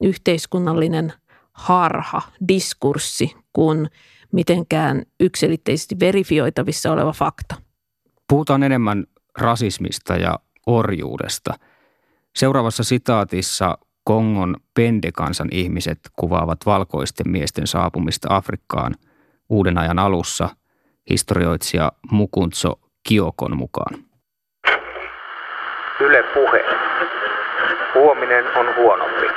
yhteiskunnallinen harha, diskurssi, kuin mitenkään yksilitteisesti verifioitavissa oleva fakta. Puhutaan enemmän rasismista ja orjuudesta. Seuraavassa sitaatissa Kongon pendekansan ihmiset kuvaavat valkoisten miesten saapumista Afrikkaan uuden ajan alussa historioitsija Mukuntso Kiokon mukaan. Yle Puhe. Huominen on huonompi.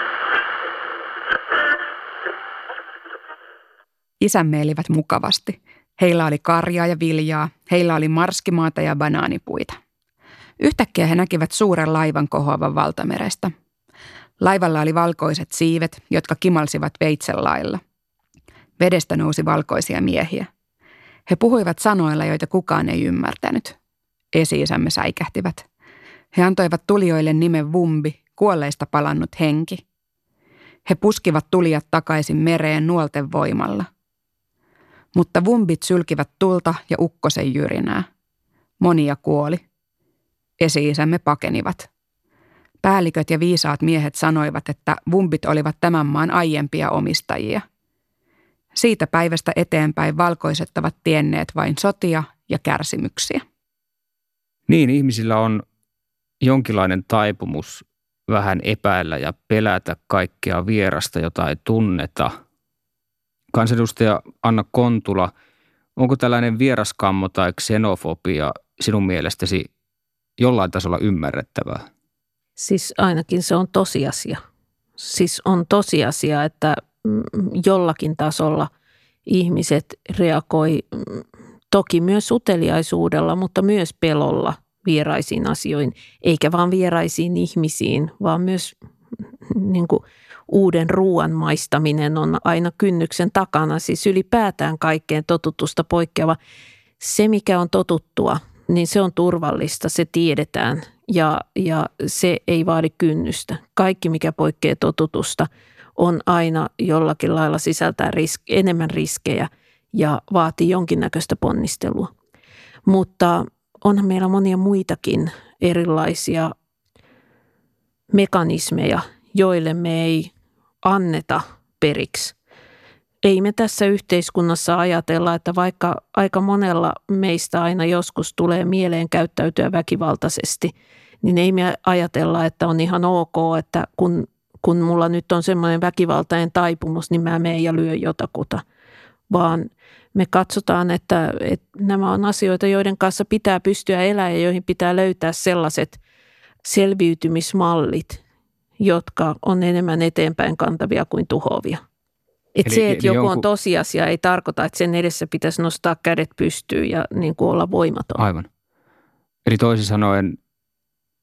Isämme elivät mukavasti. Heillä oli karjaa ja viljaa, heillä oli marskimaata ja banaanipuita. Yhtäkkiä he näkivät suuren laivan kohoavan valtamerestä. Laivalla oli valkoiset siivet, jotka kimalsivat veitsen lailla. Vedestä nousi valkoisia miehiä. He puhuivat sanoilla, joita kukaan ei ymmärtänyt. Esi-isämme säikähtivät. He antoivat tulijoille nimen Vumbi, kuolleista palannut henki. He puskivat tulijat takaisin mereen nuolten voimalla. Mutta vumbit sylkivät tulta ja ukkosen jyrinää. Monia kuoli. Esi-isämme pakenivat. Päälliköt ja viisaat miehet sanoivat, että vumbit olivat tämän maan aiempia omistajia. Siitä päivästä eteenpäin valkoiset ovat tienneet vain sotia ja kärsimyksiä. Niin, ihmisillä on jonkinlainen taipumus vähän epäillä ja pelätä kaikkea vierasta, jota ei tunneta. Kansanedustaja Anna Kontula, onko tällainen vieraskammo tai xenofobia sinun mielestäsi jollain tasolla ymmärrettävää? Siis ainakin se on tosiasia. Siis on tosiasia, että mm, jollakin tasolla ihmiset reagoi mm, toki myös uteliaisuudella, mutta myös pelolla vieraisiin asioihin, eikä vain vieraisiin ihmisiin, vaan myös mm, niin kuin uuden ruoan maistaminen on aina kynnyksen takana, siis ylipäätään kaikkeen totutusta poikkeava. Se, mikä on totuttua, niin se on turvallista, se tiedetään ja, ja se ei vaadi kynnystä. Kaikki, mikä poikkeaa totutusta, on aina jollakin lailla sisältää risk, enemmän riskejä ja vaatii jonkinnäköistä ponnistelua. Mutta onhan meillä monia muitakin erilaisia mekanismeja, joille me ei anneta periksi. Ei me tässä yhteiskunnassa ajatella, että vaikka aika monella meistä aina joskus tulee mieleen käyttäytyä väkivaltaisesti, niin ei me ajatella, että on ihan ok, että kun, kun mulla nyt on semmoinen väkivaltainen taipumus, niin mä menen ja lyön jotakuta. Vaan me katsotaan, että, että nämä on asioita, joiden kanssa pitää pystyä elämään ja joihin pitää löytää sellaiset selviytymismallit, jotka on enemmän eteenpäin kantavia kuin tuhovia. Et eli, se, että joku jonkun... on tosiasia, ei tarkoita, että sen edessä pitäisi nostaa kädet pystyyn ja niin kuin olla voimaton. Aivan. Eli toisin sanoen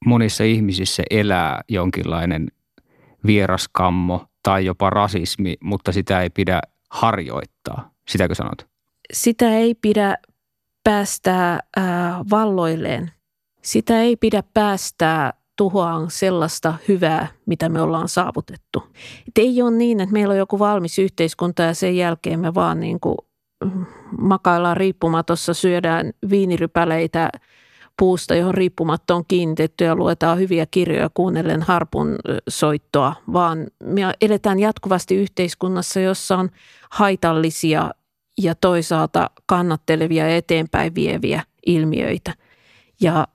monissa ihmisissä elää jonkinlainen vieraskammo tai jopa rasismi, mutta sitä ei pidä harjoittaa. Sitäkö sanot? Sitä ei pidä päästää äh, valloilleen. Sitä ei pidä päästää tuhoaan sellaista hyvää, mitä me ollaan saavutettu. Et ei ole niin, että meillä on joku valmis yhteiskunta ja sen jälkeen me vaan niin kuin makaillaan riippumatossa, syödään viinirypäleitä puusta, johon riippumatta on kiinnitetty ja luetaan hyviä kirjoja kuunnellen harpun soittoa, vaan me eletään jatkuvasti yhteiskunnassa, jossa on haitallisia ja toisaalta kannattelevia ja eteenpäin vieviä ilmiöitä. Ja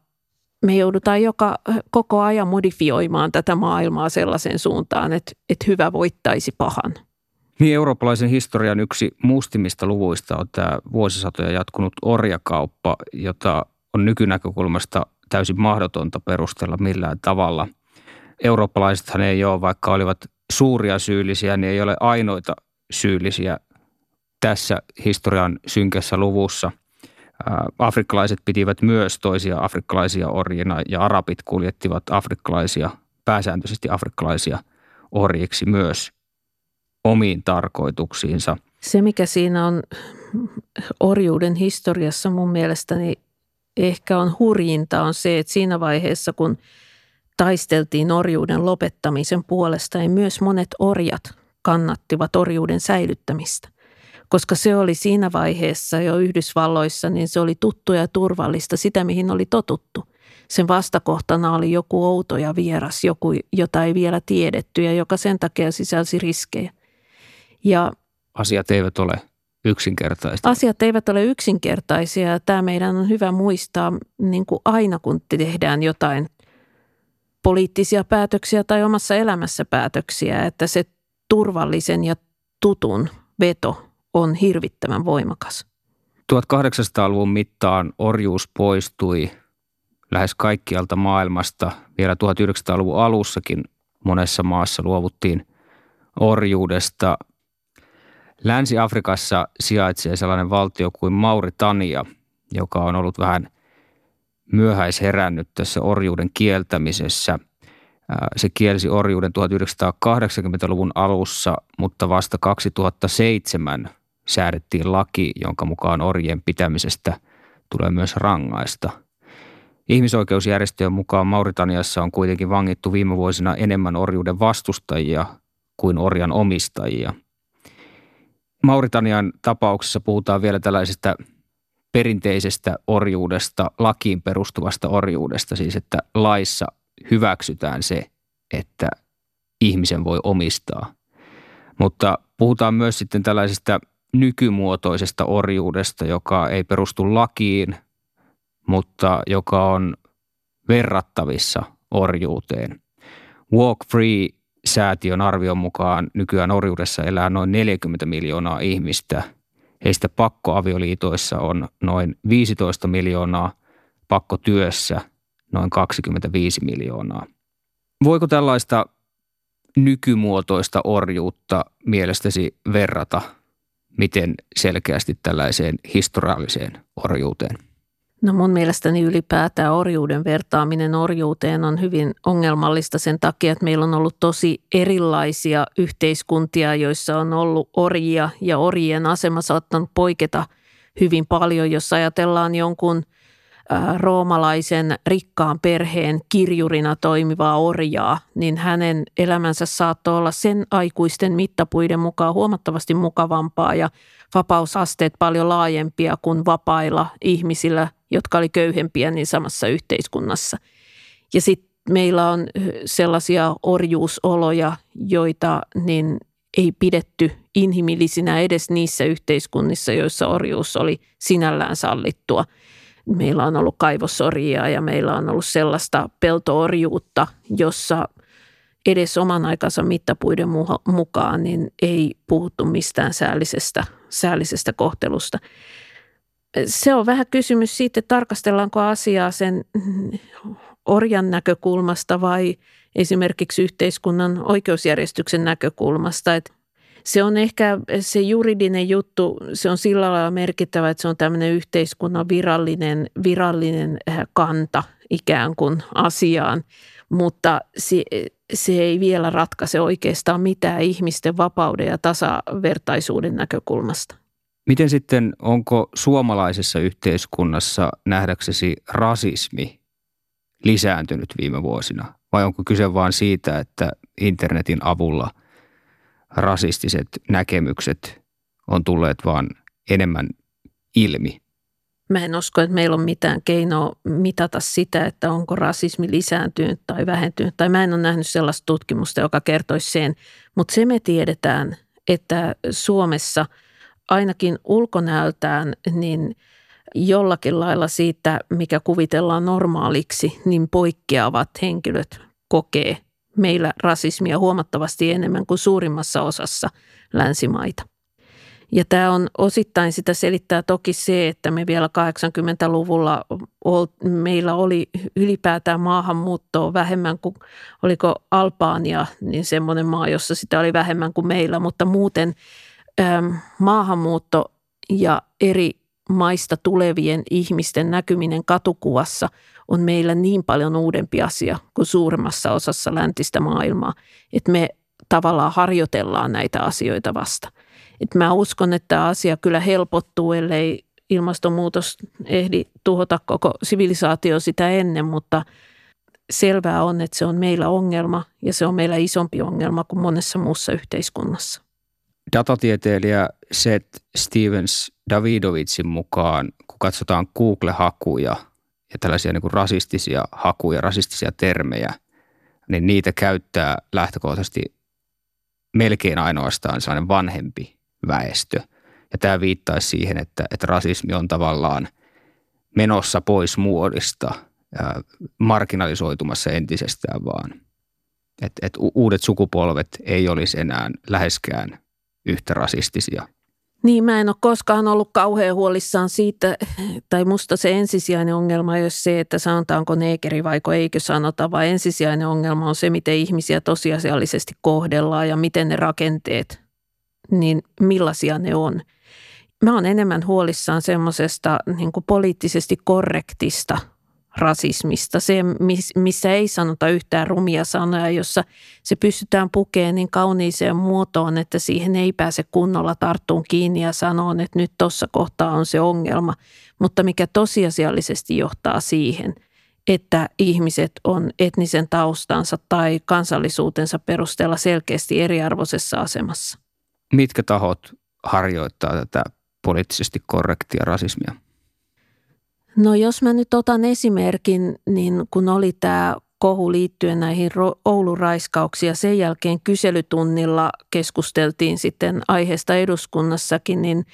me joudutaan joka, koko ajan modifioimaan tätä maailmaa sellaiseen suuntaan, että, että hyvä voittaisi pahan. Niin, eurooppalaisen historian yksi mustimista luvuista on tämä vuosisatoja jatkunut orjakauppa, jota on nykynäkökulmasta täysin mahdotonta perustella millään tavalla. Eurooppalaisethan ei ole, vaikka olivat suuria syyllisiä, niin ei ole ainoita syyllisiä tässä historian synkässä luvussa – Afrikkalaiset pitivät myös toisia afrikkalaisia orjina ja arabit kuljettivat afrikkalaisia, pääsääntöisesti afrikkalaisia orjiksi myös omiin tarkoituksiinsa. Se, mikä siinä on orjuuden historiassa mun mielestäni ehkä on hurjinta, on se, että siinä vaiheessa, kun taisteltiin orjuuden lopettamisen puolesta, niin myös monet orjat kannattivat orjuuden säilyttämistä koska se oli siinä vaiheessa jo Yhdysvalloissa, niin se oli tuttu ja turvallista, sitä mihin oli totuttu. Sen vastakohtana oli joku outo ja vieras, joku, jota ei vielä tiedetty ja joka sen takia sisälsi riskejä. Ja Asiat eivät ole yksinkertaisia. Asiat eivät ole yksinkertaisia. Tämä meidän on hyvä muistaa niin kuin aina, kun tehdään jotain poliittisia päätöksiä tai omassa elämässä päätöksiä, että se turvallisen ja tutun veto on hirvittävän voimakas. 1800-luvun mittaan orjuus poistui lähes kaikkialta maailmasta. Vielä 1900-luvun alussakin monessa maassa luovuttiin orjuudesta. Länsi-Afrikassa sijaitsee sellainen valtio kuin Mauritania, joka on ollut vähän myöhäisherännyt tässä orjuuden kieltämisessä. Se kielsi orjuuden 1980-luvun alussa, mutta vasta 2007 säädettiin laki, jonka mukaan orjien pitämisestä tulee myös rangaista. Ihmisoikeusjärjestöjen mukaan Mauritaniassa on kuitenkin vangittu viime vuosina enemmän orjuuden vastustajia kuin orjan omistajia. Mauritanian tapauksessa puhutaan vielä tällaisesta perinteisestä orjuudesta, lakiin perustuvasta orjuudesta, siis että laissa hyväksytään se, että ihmisen voi omistaa. Mutta puhutaan myös sitten tällaisesta nykymuotoisesta orjuudesta, joka ei perustu lakiin, mutta joka on verrattavissa orjuuteen. Walk Free säätiön arvion mukaan nykyään orjuudessa elää noin 40 miljoonaa ihmistä. Heistä pakkoavioliitoissa on noin 15 miljoonaa, pakkotyössä noin 25 miljoonaa. Voiko tällaista nykymuotoista orjuutta mielestäsi verrata miten selkeästi tällaiseen historialliseen orjuuteen? No mun mielestäni ylipäätään orjuuden vertaaminen orjuuteen on hyvin ongelmallista sen takia, että meillä on ollut tosi erilaisia yhteiskuntia, joissa on ollut orjia ja orjien asema saattanut poiketa hyvin paljon, jos ajatellaan jonkun – roomalaisen rikkaan perheen kirjurina toimivaa orjaa, niin hänen elämänsä saattoi olla sen aikuisten mittapuiden mukaan huomattavasti mukavampaa ja vapausasteet paljon laajempia kuin vapailla ihmisillä, jotka oli köyhempiä niin samassa yhteiskunnassa. Ja sitten meillä on sellaisia orjuusoloja, joita niin ei pidetty inhimillisinä edes niissä yhteiskunnissa, joissa orjuus oli sinällään sallittua. Meillä on ollut kaivosorjia ja meillä on ollut sellaista peltoorjuutta, jossa edes oman aikansa mittapuiden mukaan niin ei puhuttu mistään säällisestä, säällisestä kohtelusta. Se on vähän kysymys siitä, että tarkastellaanko asiaa sen orjan näkökulmasta vai esimerkiksi yhteiskunnan oikeusjärjestyksen näkökulmasta. Että se on ehkä se juridinen juttu, se on sillä lailla merkittävä, että se on tämmöinen yhteiskunnan virallinen, virallinen äh, kanta ikään kuin asiaan, mutta se, se ei vielä ratkaise oikeastaan mitään ihmisten vapauden ja tasavertaisuuden näkökulmasta. Miten sitten, onko suomalaisessa yhteiskunnassa nähdäksesi rasismi lisääntynyt viime vuosina? Vai onko kyse vain siitä, että internetin avulla rasistiset näkemykset on tulleet vaan enemmän ilmi? Mä en usko, että meillä on mitään keinoa mitata sitä, että onko rasismi lisääntynyt tai vähentynyt. Tai mä en ole nähnyt sellaista tutkimusta, joka kertoisi sen. Mutta se me tiedetään, että Suomessa ainakin ulkonäöltään niin jollakin lailla siitä, mikä kuvitellaan normaaliksi, niin poikkeavat henkilöt kokee meillä rasismia huomattavasti enemmän kuin suurimmassa osassa länsimaita. Ja tämä on osittain sitä selittää toki se, että me vielä 80-luvulla meillä oli ylipäätään maahanmuuttoa vähemmän kuin, oliko Albaania, niin semmoinen maa, jossa sitä oli vähemmän kuin meillä, mutta muuten maahanmuutto ja eri maista tulevien ihmisten näkyminen katukuvassa on meillä niin paljon uudempi asia kuin suurimmassa osassa läntistä maailmaa, että me tavallaan harjoitellaan näitä asioita vasta. Et mä uskon, että tämä asia kyllä helpottuu, ellei ilmastonmuutos ehdi tuhota koko sivilisaatio sitä ennen, mutta selvää on, että se on meillä ongelma ja se on meillä isompi ongelma kuin monessa muussa yhteiskunnassa. Datatieteilijä Seth Stevens Davidovitsin mukaan, kun katsotaan Google-hakuja ja tällaisia niin kuin rasistisia hakuja, rasistisia termejä, niin niitä käyttää lähtökohtaisesti melkein ainoastaan sellainen vanhempi väestö. Ja tämä viittaisi siihen, että, että rasismi on tavallaan menossa pois muodista ja marginalisoitumassa entisestään vaan. Että et uudet sukupolvet ei olisi enää läheskään yhtä rasistisia. Niin, mä en ole koskaan ollut kauhean huolissaan siitä, tai musta se ensisijainen ongelma ei ole se, että sanotaanko neekeri vai eikö sanota, vaan ensisijainen ongelma on se, miten ihmisiä tosiasiallisesti kohdellaan ja miten ne rakenteet, niin millaisia ne on. Mä oon enemmän huolissaan semmoisesta niin poliittisesti korrektista – rasismista, se missä ei sanota yhtään rumia sanoja, jossa se pystytään pukemaan niin kauniiseen muotoon, että siihen ei pääse kunnolla tarttuun kiinni ja sanoa, että nyt tuossa kohtaa on se ongelma, mutta mikä tosiasiallisesti johtaa siihen, että ihmiset on etnisen taustansa tai kansallisuutensa perusteella selkeästi eriarvoisessa asemassa. Mitkä tahot harjoittaa tätä poliittisesti korrektia rasismia? No jos mä nyt otan esimerkin, niin kun oli tämä kohu liittyen näihin Oulun raiskauksia, sen jälkeen kyselytunnilla keskusteltiin sitten aiheesta eduskunnassakin, niin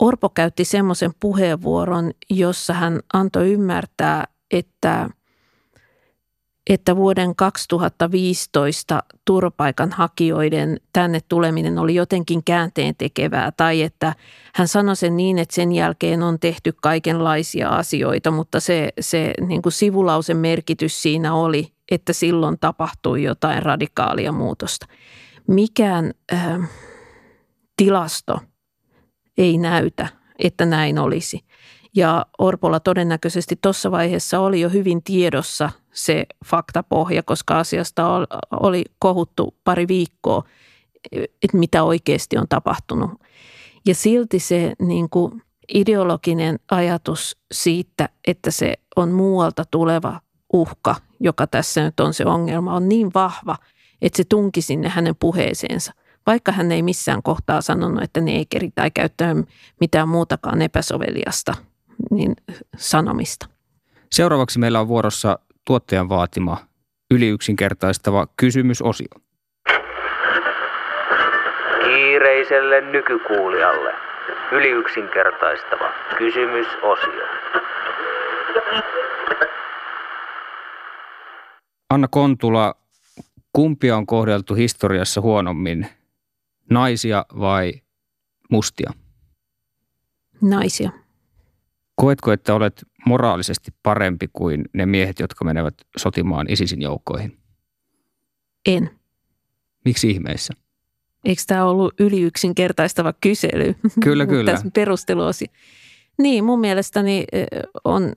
Orpo käytti semmoisen puheenvuoron, jossa hän antoi ymmärtää, että että vuoden 2015 turvapaikanhakijoiden tänne tuleminen oli jotenkin käänteen tekevää tai että hän sanoi sen niin, että sen jälkeen on tehty kaikenlaisia asioita, mutta se, se niin kuin sivulausen merkitys siinä oli, että silloin tapahtui jotain radikaalia muutosta. Mikään äh, tilasto ei näytä, että näin olisi. Ja Orpolla todennäköisesti tuossa vaiheessa oli jo hyvin tiedossa se faktapohja, koska asiasta oli kohuttu pari viikkoa, että mitä oikeasti on tapahtunut. Ja silti se niin kuin ideologinen ajatus siitä, että se on muualta tuleva uhka, joka tässä nyt on se ongelma, on niin vahva, että se tunki sinne hänen puheeseensa. Vaikka hän ei missään kohtaa sanonut, että ne ei keri tai käyttää mitään muutakaan epäsoveliasta – niin sanomista. Seuraavaksi meillä on vuorossa tuottajan vaatima yliyksinkertaistava kysymysosio. kiireiselle nykykuulijalle yliyksinkertaistava kysymysosio. Anna Kontula, kumpia on kohdeltu historiassa huonommin, naisia vai mustia? Naisia. Koetko, että olet moraalisesti parempi kuin ne miehet, jotka menevät sotimaan ISISin joukkoihin? En. Miksi ihmeessä? Eikö tämä ollut yli yksinkertaistava kysely? Kyllä, kyllä. Tässä perusteluosi. Niin, mun mielestäni on,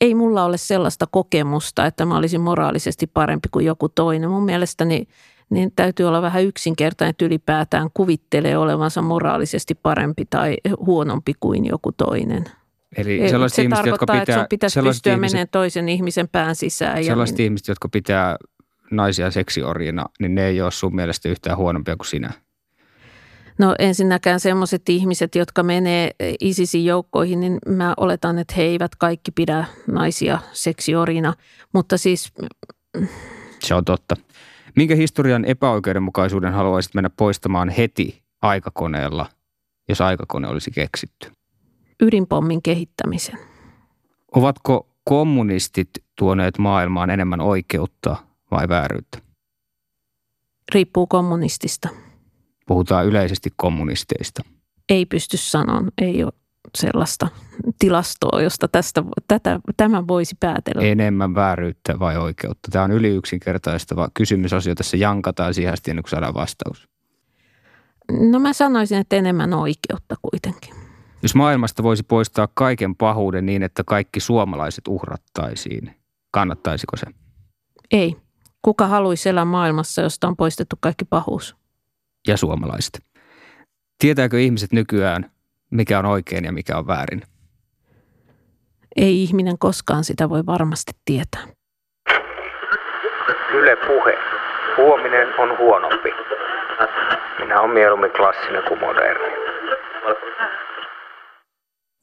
ei mulla ole sellaista kokemusta, että mä olisin moraalisesti parempi kuin joku toinen. Mun mielestäni niin täytyy olla vähän yksinkertainen, että ylipäätään kuvittelee olevansa moraalisesti parempi tai huonompi kuin joku toinen. Eli sellaiset Se ihmiset, jotka tarkoittaa, että pitää, sun pitäisi pystyä ihmiset, menemään toisen ihmisen pään sisään. sellaiset ja, ihmiset, jotka pitää naisia seksiorjina, niin ne ei ole sun mielestä yhtään huonompia kuin sinä. No ensinnäkään sellaiset ihmiset, jotka menee ISISin joukkoihin, niin mä oletan, että he eivät kaikki pidä naisia seksiorina. Mutta siis Se on totta. Minkä historian epäoikeudenmukaisuuden haluaisit mennä poistamaan heti aikakoneella, jos aikakone olisi keksitty? ydinpommin kehittämisen. Ovatko kommunistit tuoneet maailmaan enemmän oikeutta vai vääryyttä? Riippuu kommunistista. Puhutaan yleisesti kommunisteista. Ei pysty sanomaan, ei ole sellaista tilastoa, josta tästä, tätä, tämän voisi päätellä. Enemmän vääryyttä vai oikeutta? Tämä on yli yksinkertaistava kysymysosio. Tässä jankataan siihen asti ennen kuin saadaan vastaus. No mä sanoisin, että enemmän oikeutta kuitenkin. Jos maailmasta voisi poistaa kaiken pahuuden niin, että kaikki suomalaiset uhrattaisiin, kannattaisiko se? Ei. Kuka haluaisi elää maailmassa, josta on poistettu kaikki pahuus? Ja suomalaiset. Tietääkö ihmiset nykyään, mikä on oikein ja mikä on väärin? Ei ihminen koskaan sitä voi varmasti tietää. Yle puhe. Huominen on huonompi. Minä olen mieluummin klassinen kuin moderni.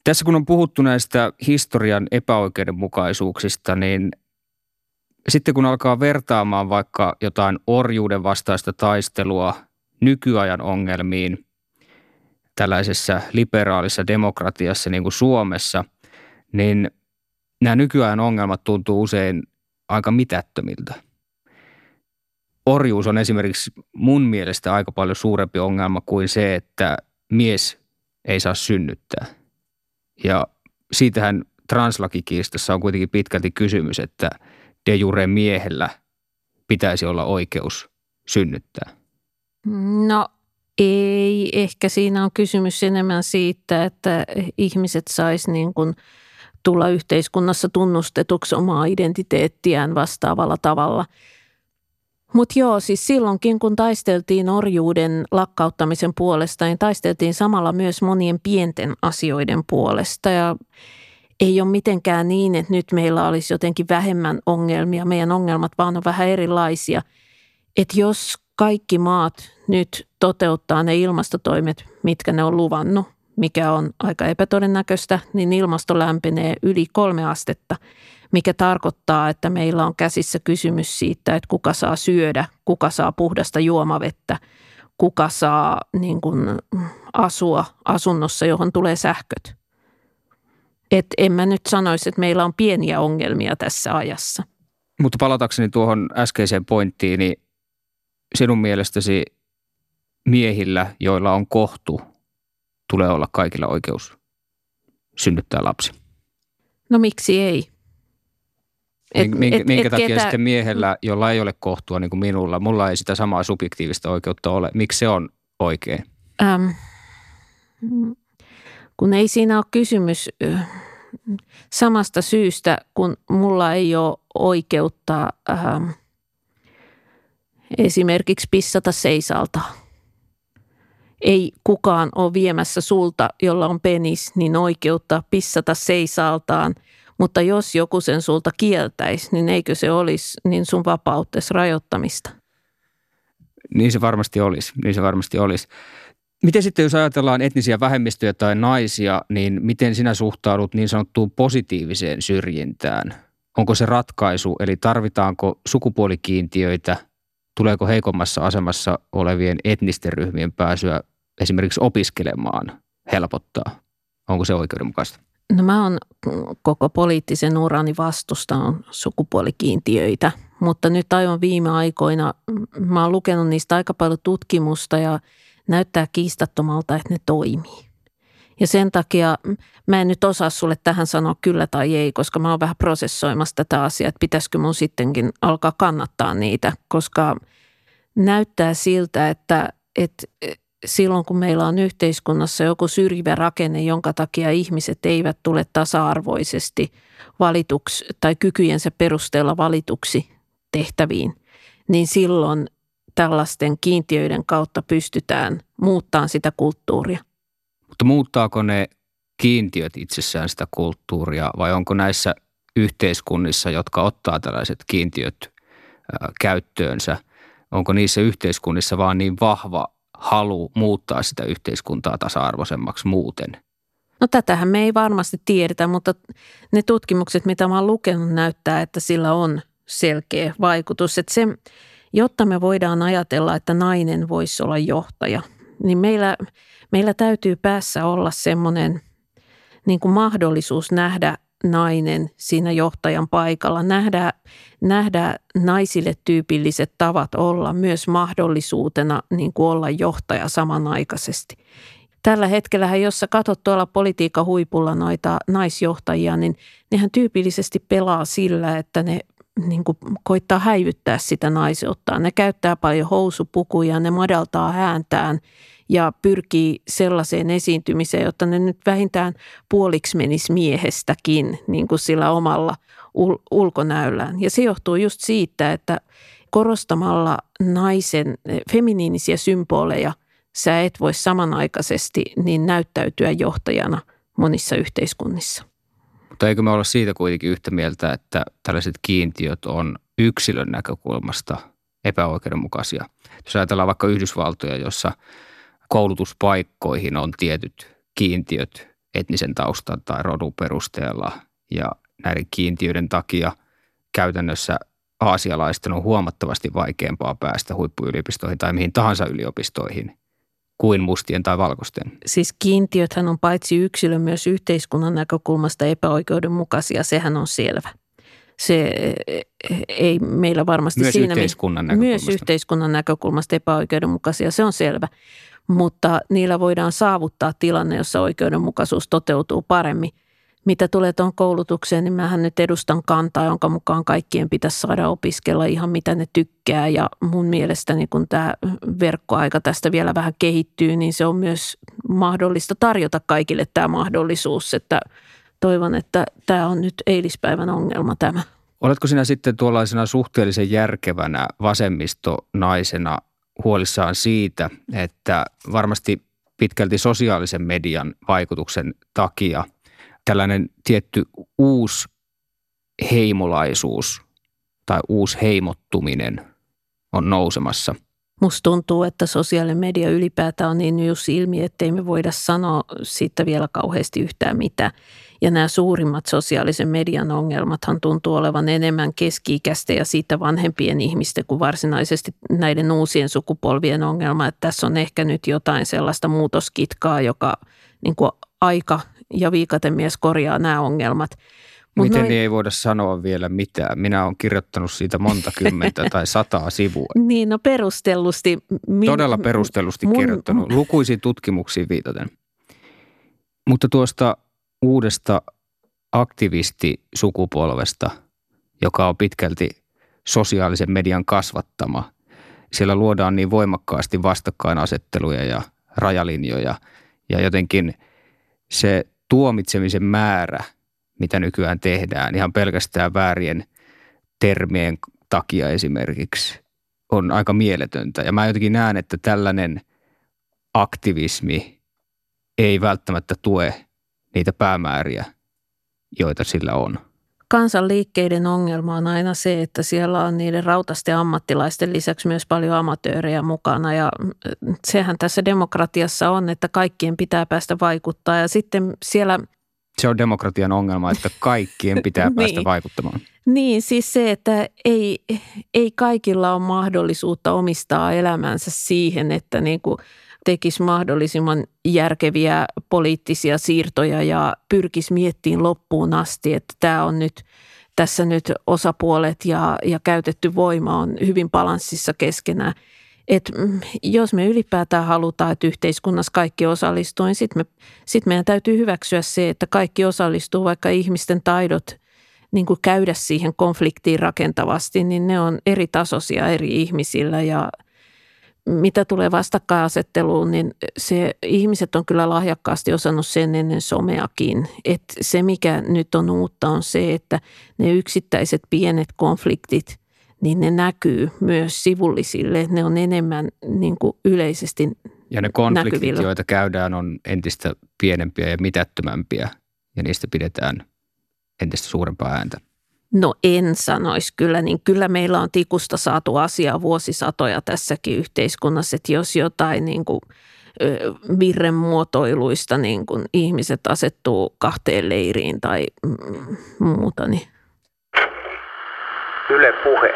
Tässä kun on puhuttu näistä historian epäoikeudenmukaisuuksista, niin sitten kun alkaa vertaamaan vaikka jotain orjuuden vastaista taistelua nykyajan ongelmiin tällaisessa liberaalissa demokratiassa niin kuin Suomessa, niin nämä nykyajan ongelmat tuntuu usein aika mitättömiltä. Orjuus on esimerkiksi mun mielestä aika paljon suurempi ongelma kuin se, että mies ei saa synnyttää. Ja siitähän translakikiistassa on kuitenkin pitkälti kysymys, että de jure miehellä pitäisi olla oikeus synnyttää. No ei, ehkä siinä on kysymys enemmän siitä, että ihmiset sais niin kuin tulla yhteiskunnassa tunnustetuksi omaa identiteettiään vastaavalla tavalla. Mutta joo, siis silloinkin kun taisteltiin orjuuden lakkauttamisen puolesta, niin taisteltiin samalla myös monien pienten asioiden puolesta ja ei ole mitenkään niin, että nyt meillä olisi jotenkin vähemmän ongelmia. Meidän ongelmat vaan on vähän erilaisia. Että jos kaikki maat nyt toteuttaa ne ilmastotoimet, mitkä ne on luvannut, mikä on aika epätodennäköistä, niin ilmasto lämpenee yli kolme astetta, mikä tarkoittaa, että meillä on käsissä kysymys siitä, että kuka saa syödä, kuka saa puhdasta juomavettä, kuka saa niin kuin, asua asunnossa, johon tulee sähköt. Et en mä nyt sanoisi, että meillä on pieniä ongelmia tässä ajassa. Mutta palatakseni tuohon äskeiseen pointtiin, niin sinun mielestäsi miehillä, joilla on kohtu, tulee olla kaikilla oikeus synnyttää lapsi? No miksi ei? Et, minkä, et, minkä et takia ketä- sitten miehellä, jolla ei ole kohtua niin kuin minulla, mulla ei sitä samaa subjektiivista oikeutta ole. Miksi se on oikein? Äm, kun ei siinä ole kysymys samasta syystä, kun mulla ei ole oikeutta ähm, esimerkiksi pissata seisalta. Ei kukaan ole viemässä sulta, jolla on penis, niin oikeutta pissata seisaltaan. Mutta jos joku sen sulta kieltäisi, niin eikö se olisi niin sun vapautesi rajoittamista? Niin se varmasti olisi, niin se varmasti olisi. Miten sitten, jos ajatellaan etnisiä vähemmistöjä tai naisia, niin miten sinä suhtaudut niin sanottuun positiiviseen syrjintään? Onko se ratkaisu, eli tarvitaanko sukupuolikiintiöitä tuleeko heikommassa asemassa olevien etnisten ryhmien pääsyä esimerkiksi opiskelemaan helpottaa? Onko se oikeudenmukaista? No mä oon koko poliittisen urani on sukupuolikiintiöitä, mutta nyt aivan viime aikoina mä oon lukenut niistä aika paljon tutkimusta ja näyttää kiistattomalta, että ne toimii. Ja sen takia mä en nyt osaa sulle tähän sanoa kyllä tai ei, koska mä oon vähän prosessoimassa tätä asiaa, että pitäisikö mun sittenkin alkaa kannattaa niitä, koska näyttää siltä, että, että silloin kun meillä on yhteiskunnassa joku syrjivä rakenne, jonka takia ihmiset eivät tule tasa-arvoisesti valituksi tai kykyjensä perusteella valituksi tehtäviin, niin silloin tällaisten kiintiöiden kautta pystytään muuttamaan sitä kulttuuria. Mutta muuttaako ne kiintiöt itsessään sitä kulttuuria vai onko näissä yhteiskunnissa, jotka ottaa tällaiset kiintiöt käyttöönsä, onko niissä yhteiskunnissa vaan niin vahva halu muuttaa sitä yhteiskuntaa tasa-arvoisemmaksi muuten? No tätähän me ei varmasti tiedetä, mutta ne tutkimukset, mitä mä oon lukenut, näyttää, että sillä on selkeä vaikutus. Että se, jotta me voidaan ajatella, että nainen voisi olla johtaja, niin meillä, meillä täytyy päässä olla semmoinen niin kuin mahdollisuus nähdä nainen siinä johtajan paikalla, nähdä, nähdä naisille tyypilliset tavat olla myös mahdollisuutena niin kuin olla johtaja samanaikaisesti. Tällä hetkellä, jos sä katsot tuolla politiikan huipulla noita naisjohtajia, niin nehän tyypillisesti pelaa sillä, että ne niin kuin koittaa häivyttää sitä naiseuttaan. Ne käyttää paljon housupukuja, ne madaltaa ääntään ja pyrkii sellaiseen esiintymiseen, jotta ne nyt vähintään puoliksi menisi miehestäkin niin kuin sillä omalla ul- ulkonäöllään. Ja se johtuu just siitä, että korostamalla naisen feminiinisiä symboleja sä et voi samanaikaisesti niin näyttäytyä johtajana monissa yhteiskunnissa. Mutta eikö me olla siitä kuitenkin yhtä mieltä, että tällaiset kiintiöt on yksilön näkökulmasta epäoikeudenmukaisia. Jos ajatellaan vaikka Yhdysvaltoja, jossa koulutuspaikkoihin on tietyt kiintiöt etnisen taustan tai rodun perusteella ja näiden kiintiöiden takia käytännössä aasialaisten on huomattavasti vaikeampaa päästä huippuyliopistoihin tai mihin tahansa yliopistoihin kuin mustien tai valkoisten. Siis kiintiöthän on paitsi yksilön myös yhteiskunnan näkökulmasta epäoikeudenmukaisia, sehän on selvä. Se ei meillä varmasti myös siinä... Yhteiskunnan näkökulmasta. Myös yhteiskunnan näkökulmasta epäoikeudenmukaisia, se on selvä. Mutta niillä voidaan saavuttaa tilanne, jossa oikeudenmukaisuus toteutuu paremmin – mitä tulee tuon koulutukseen, niin mähän nyt edustan kantaa, jonka mukaan kaikkien pitäisi saada opiskella ihan mitä ne tykkää. Ja mun mielestäni kun tämä verkkoaika tästä vielä vähän kehittyy, niin se on myös mahdollista tarjota kaikille tämä mahdollisuus. Että toivon, että tämä on nyt eilispäivän ongelma tämä. Oletko sinä sitten tuollaisena suhteellisen järkevänä vasemmistonaisena huolissaan siitä, että varmasti pitkälti sosiaalisen median vaikutuksen takia – tällainen tietty uusi heimolaisuus tai uusi heimottuminen on nousemassa. Musta tuntuu, että sosiaalinen media ylipäätään on niin just ilmi, ettei me voida sanoa siitä vielä kauheasti yhtään mitään. Ja nämä suurimmat sosiaalisen median ongelmathan tuntuu olevan enemmän keski-ikäisten ja siitä vanhempien ihmisten kuin varsinaisesti näiden uusien sukupolvien ongelma. Että tässä on ehkä nyt jotain sellaista muutoskitkaa, joka niin kuin aika ja viikatemies korjaa nämä ongelmat. Mut Miten noin... niin ei voida sanoa vielä mitään? Minä olen kirjoittanut siitä monta kymmentä tai sataa sivua. (laughs) Niin, no perustellusti. Min... Todella perustellusti mun... kirjoittanut, (laughs) lukuisiin tutkimuksiin viitaten. Mutta tuosta uudesta aktivistisukupolvesta, joka on pitkälti sosiaalisen median kasvattama. Siellä luodaan niin voimakkaasti vastakkainasetteluja ja rajalinjoja ja jotenkin se tuomitsemisen määrä, mitä nykyään tehdään, ihan pelkästään väärien termien takia esimerkiksi, on aika mieletöntä. Ja mä jotenkin näen, että tällainen aktivismi ei välttämättä tue niitä päämääriä, joita sillä on. Kansanliikkeiden ongelma on aina se, että siellä on niiden rautasten ammattilaisten lisäksi myös paljon amatöörejä mukana ja sehän tässä demokratiassa on, että kaikkien pitää päästä vaikuttaa ja sitten siellä Se on demokratian ongelma, että kaikkien pitää (laughs) päästä niin. vaikuttamaan. Niin, siis se, että ei, ei kaikilla ole mahdollisuutta omistaa elämänsä siihen, että niin kuin tekisi mahdollisimman järkeviä poliittisia siirtoja ja pyrkisi miettiin loppuun asti, että tämä on nyt tässä nyt osapuolet ja, ja käytetty voima on hyvin balanssissa keskenään. Et mm, jos me ylipäätään halutaan, että yhteiskunnassa kaikki osallistuu, niin sitten me, sit meidän täytyy hyväksyä se, että kaikki osallistuu, vaikka ihmisten taidot niin kuin käydä siihen konfliktiin rakentavasti, niin ne on eri tasoisia eri ihmisillä ja – mitä tulee vastakkainasetteluun, niin se, ihmiset on kyllä lahjakkaasti osannut sen ennen someakin. Et se, mikä nyt on uutta, on se, että ne yksittäiset pienet konfliktit, niin ne näkyy myös sivullisille. Ne on enemmän niin kuin yleisesti Ja ne konfliktit, näkyvillä. joita käydään, on entistä pienempiä ja mitättömämpiä ja niistä pidetään entistä suurempaa ääntä. No en sanoisi kyllä, niin kyllä meillä on tikusta saatu asiaa vuosisatoja tässäkin yhteiskunnassa, että jos jotain niin kuin, ö, virremuotoiluista niin kuin ihmiset asettuu kahteen leiriin tai mm, muuta, niin Yle Puhe.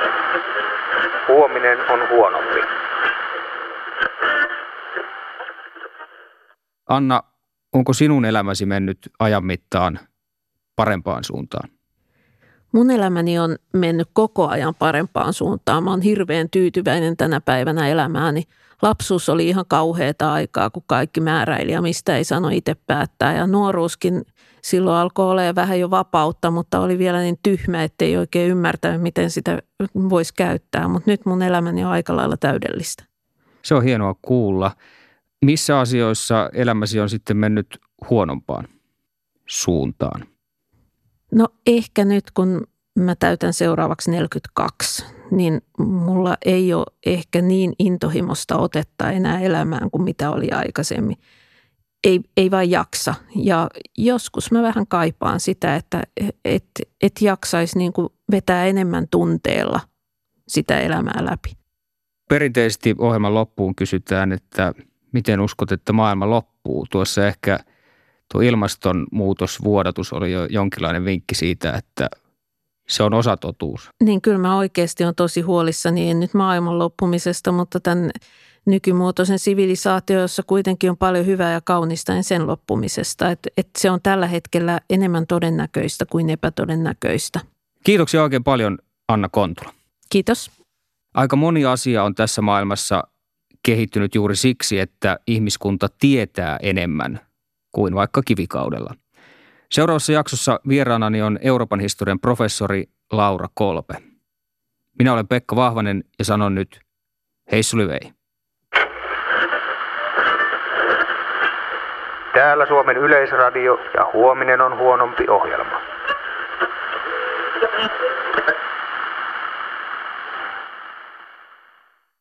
Huominen on huonompi. Anna, onko sinun elämäsi mennyt ajan mittaan parempaan suuntaan? Mun elämäni on mennyt koko ajan parempaan suuntaan. Mä oon hirveän tyytyväinen tänä päivänä elämääni. Lapsuus oli ihan kauheata aikaa, kun kaikki määräili ja mistä ei sano itse päättää. Ja nuoruuskin silloin alkoi olla vähän jo vapautta, mutta oli vielä niin tyhmä, ettei oikein ymmärtänyt, miten sitä voisi käyttää. Mutta nyt mun elämäni on aika lailla täydellistä. Se on hienoa kuulla. Missä asioissa elämäsi on sitten mennyt huonompaan suuntaan? No ehkä nyt, kun mä täytän seuraavaksi 42, niin mulla ei ole ehkä niin intohimosta otetta enää elämään kuin mitä oli aikaisemmin. Ei, ei vaan jaksa. Ja joskus mä vähän kaipaan sitä, että et, et jaksaisi niin kuin vetää enemmän tunteella sitä elämää läpi. Perinteisesti ohjelman loppuun kysytään, että miten uskot, että maailma loppuu. Tuossa ehkä tuo ilmastonmuutosvuodatus oli jo jonkinlainen vinkki siitä, että se on osa totuus. Niin kyllä mä oikeasti on tosi huolissani, en nyt maailman loppumisesta, mutta tämän nykymuotoisen sivilisaatio, jossa kuitenkin on paljon hyvää ja kaunista, niin sen loppumisesta. Että et se on tällä hetkellä enemmän todennäköistä kuin epätodennäköistä. Kiitoksia oikein paljon Anna Kontula. Kiitos. Aika moni asia on tässä maailmassa kehittynyt juuri siksi, että ihmiskunta tietää enemmän kuin vaikka kivikaudella. Seuraavassa jaksossa vieraanani on Euroopan historian professori Laura Kolpe. Minä olen Pekka Vahvanen ja sanon nyt hei Sulivei. Täällä Suomen Yleisradio ja huominen on huonompi ohjelma.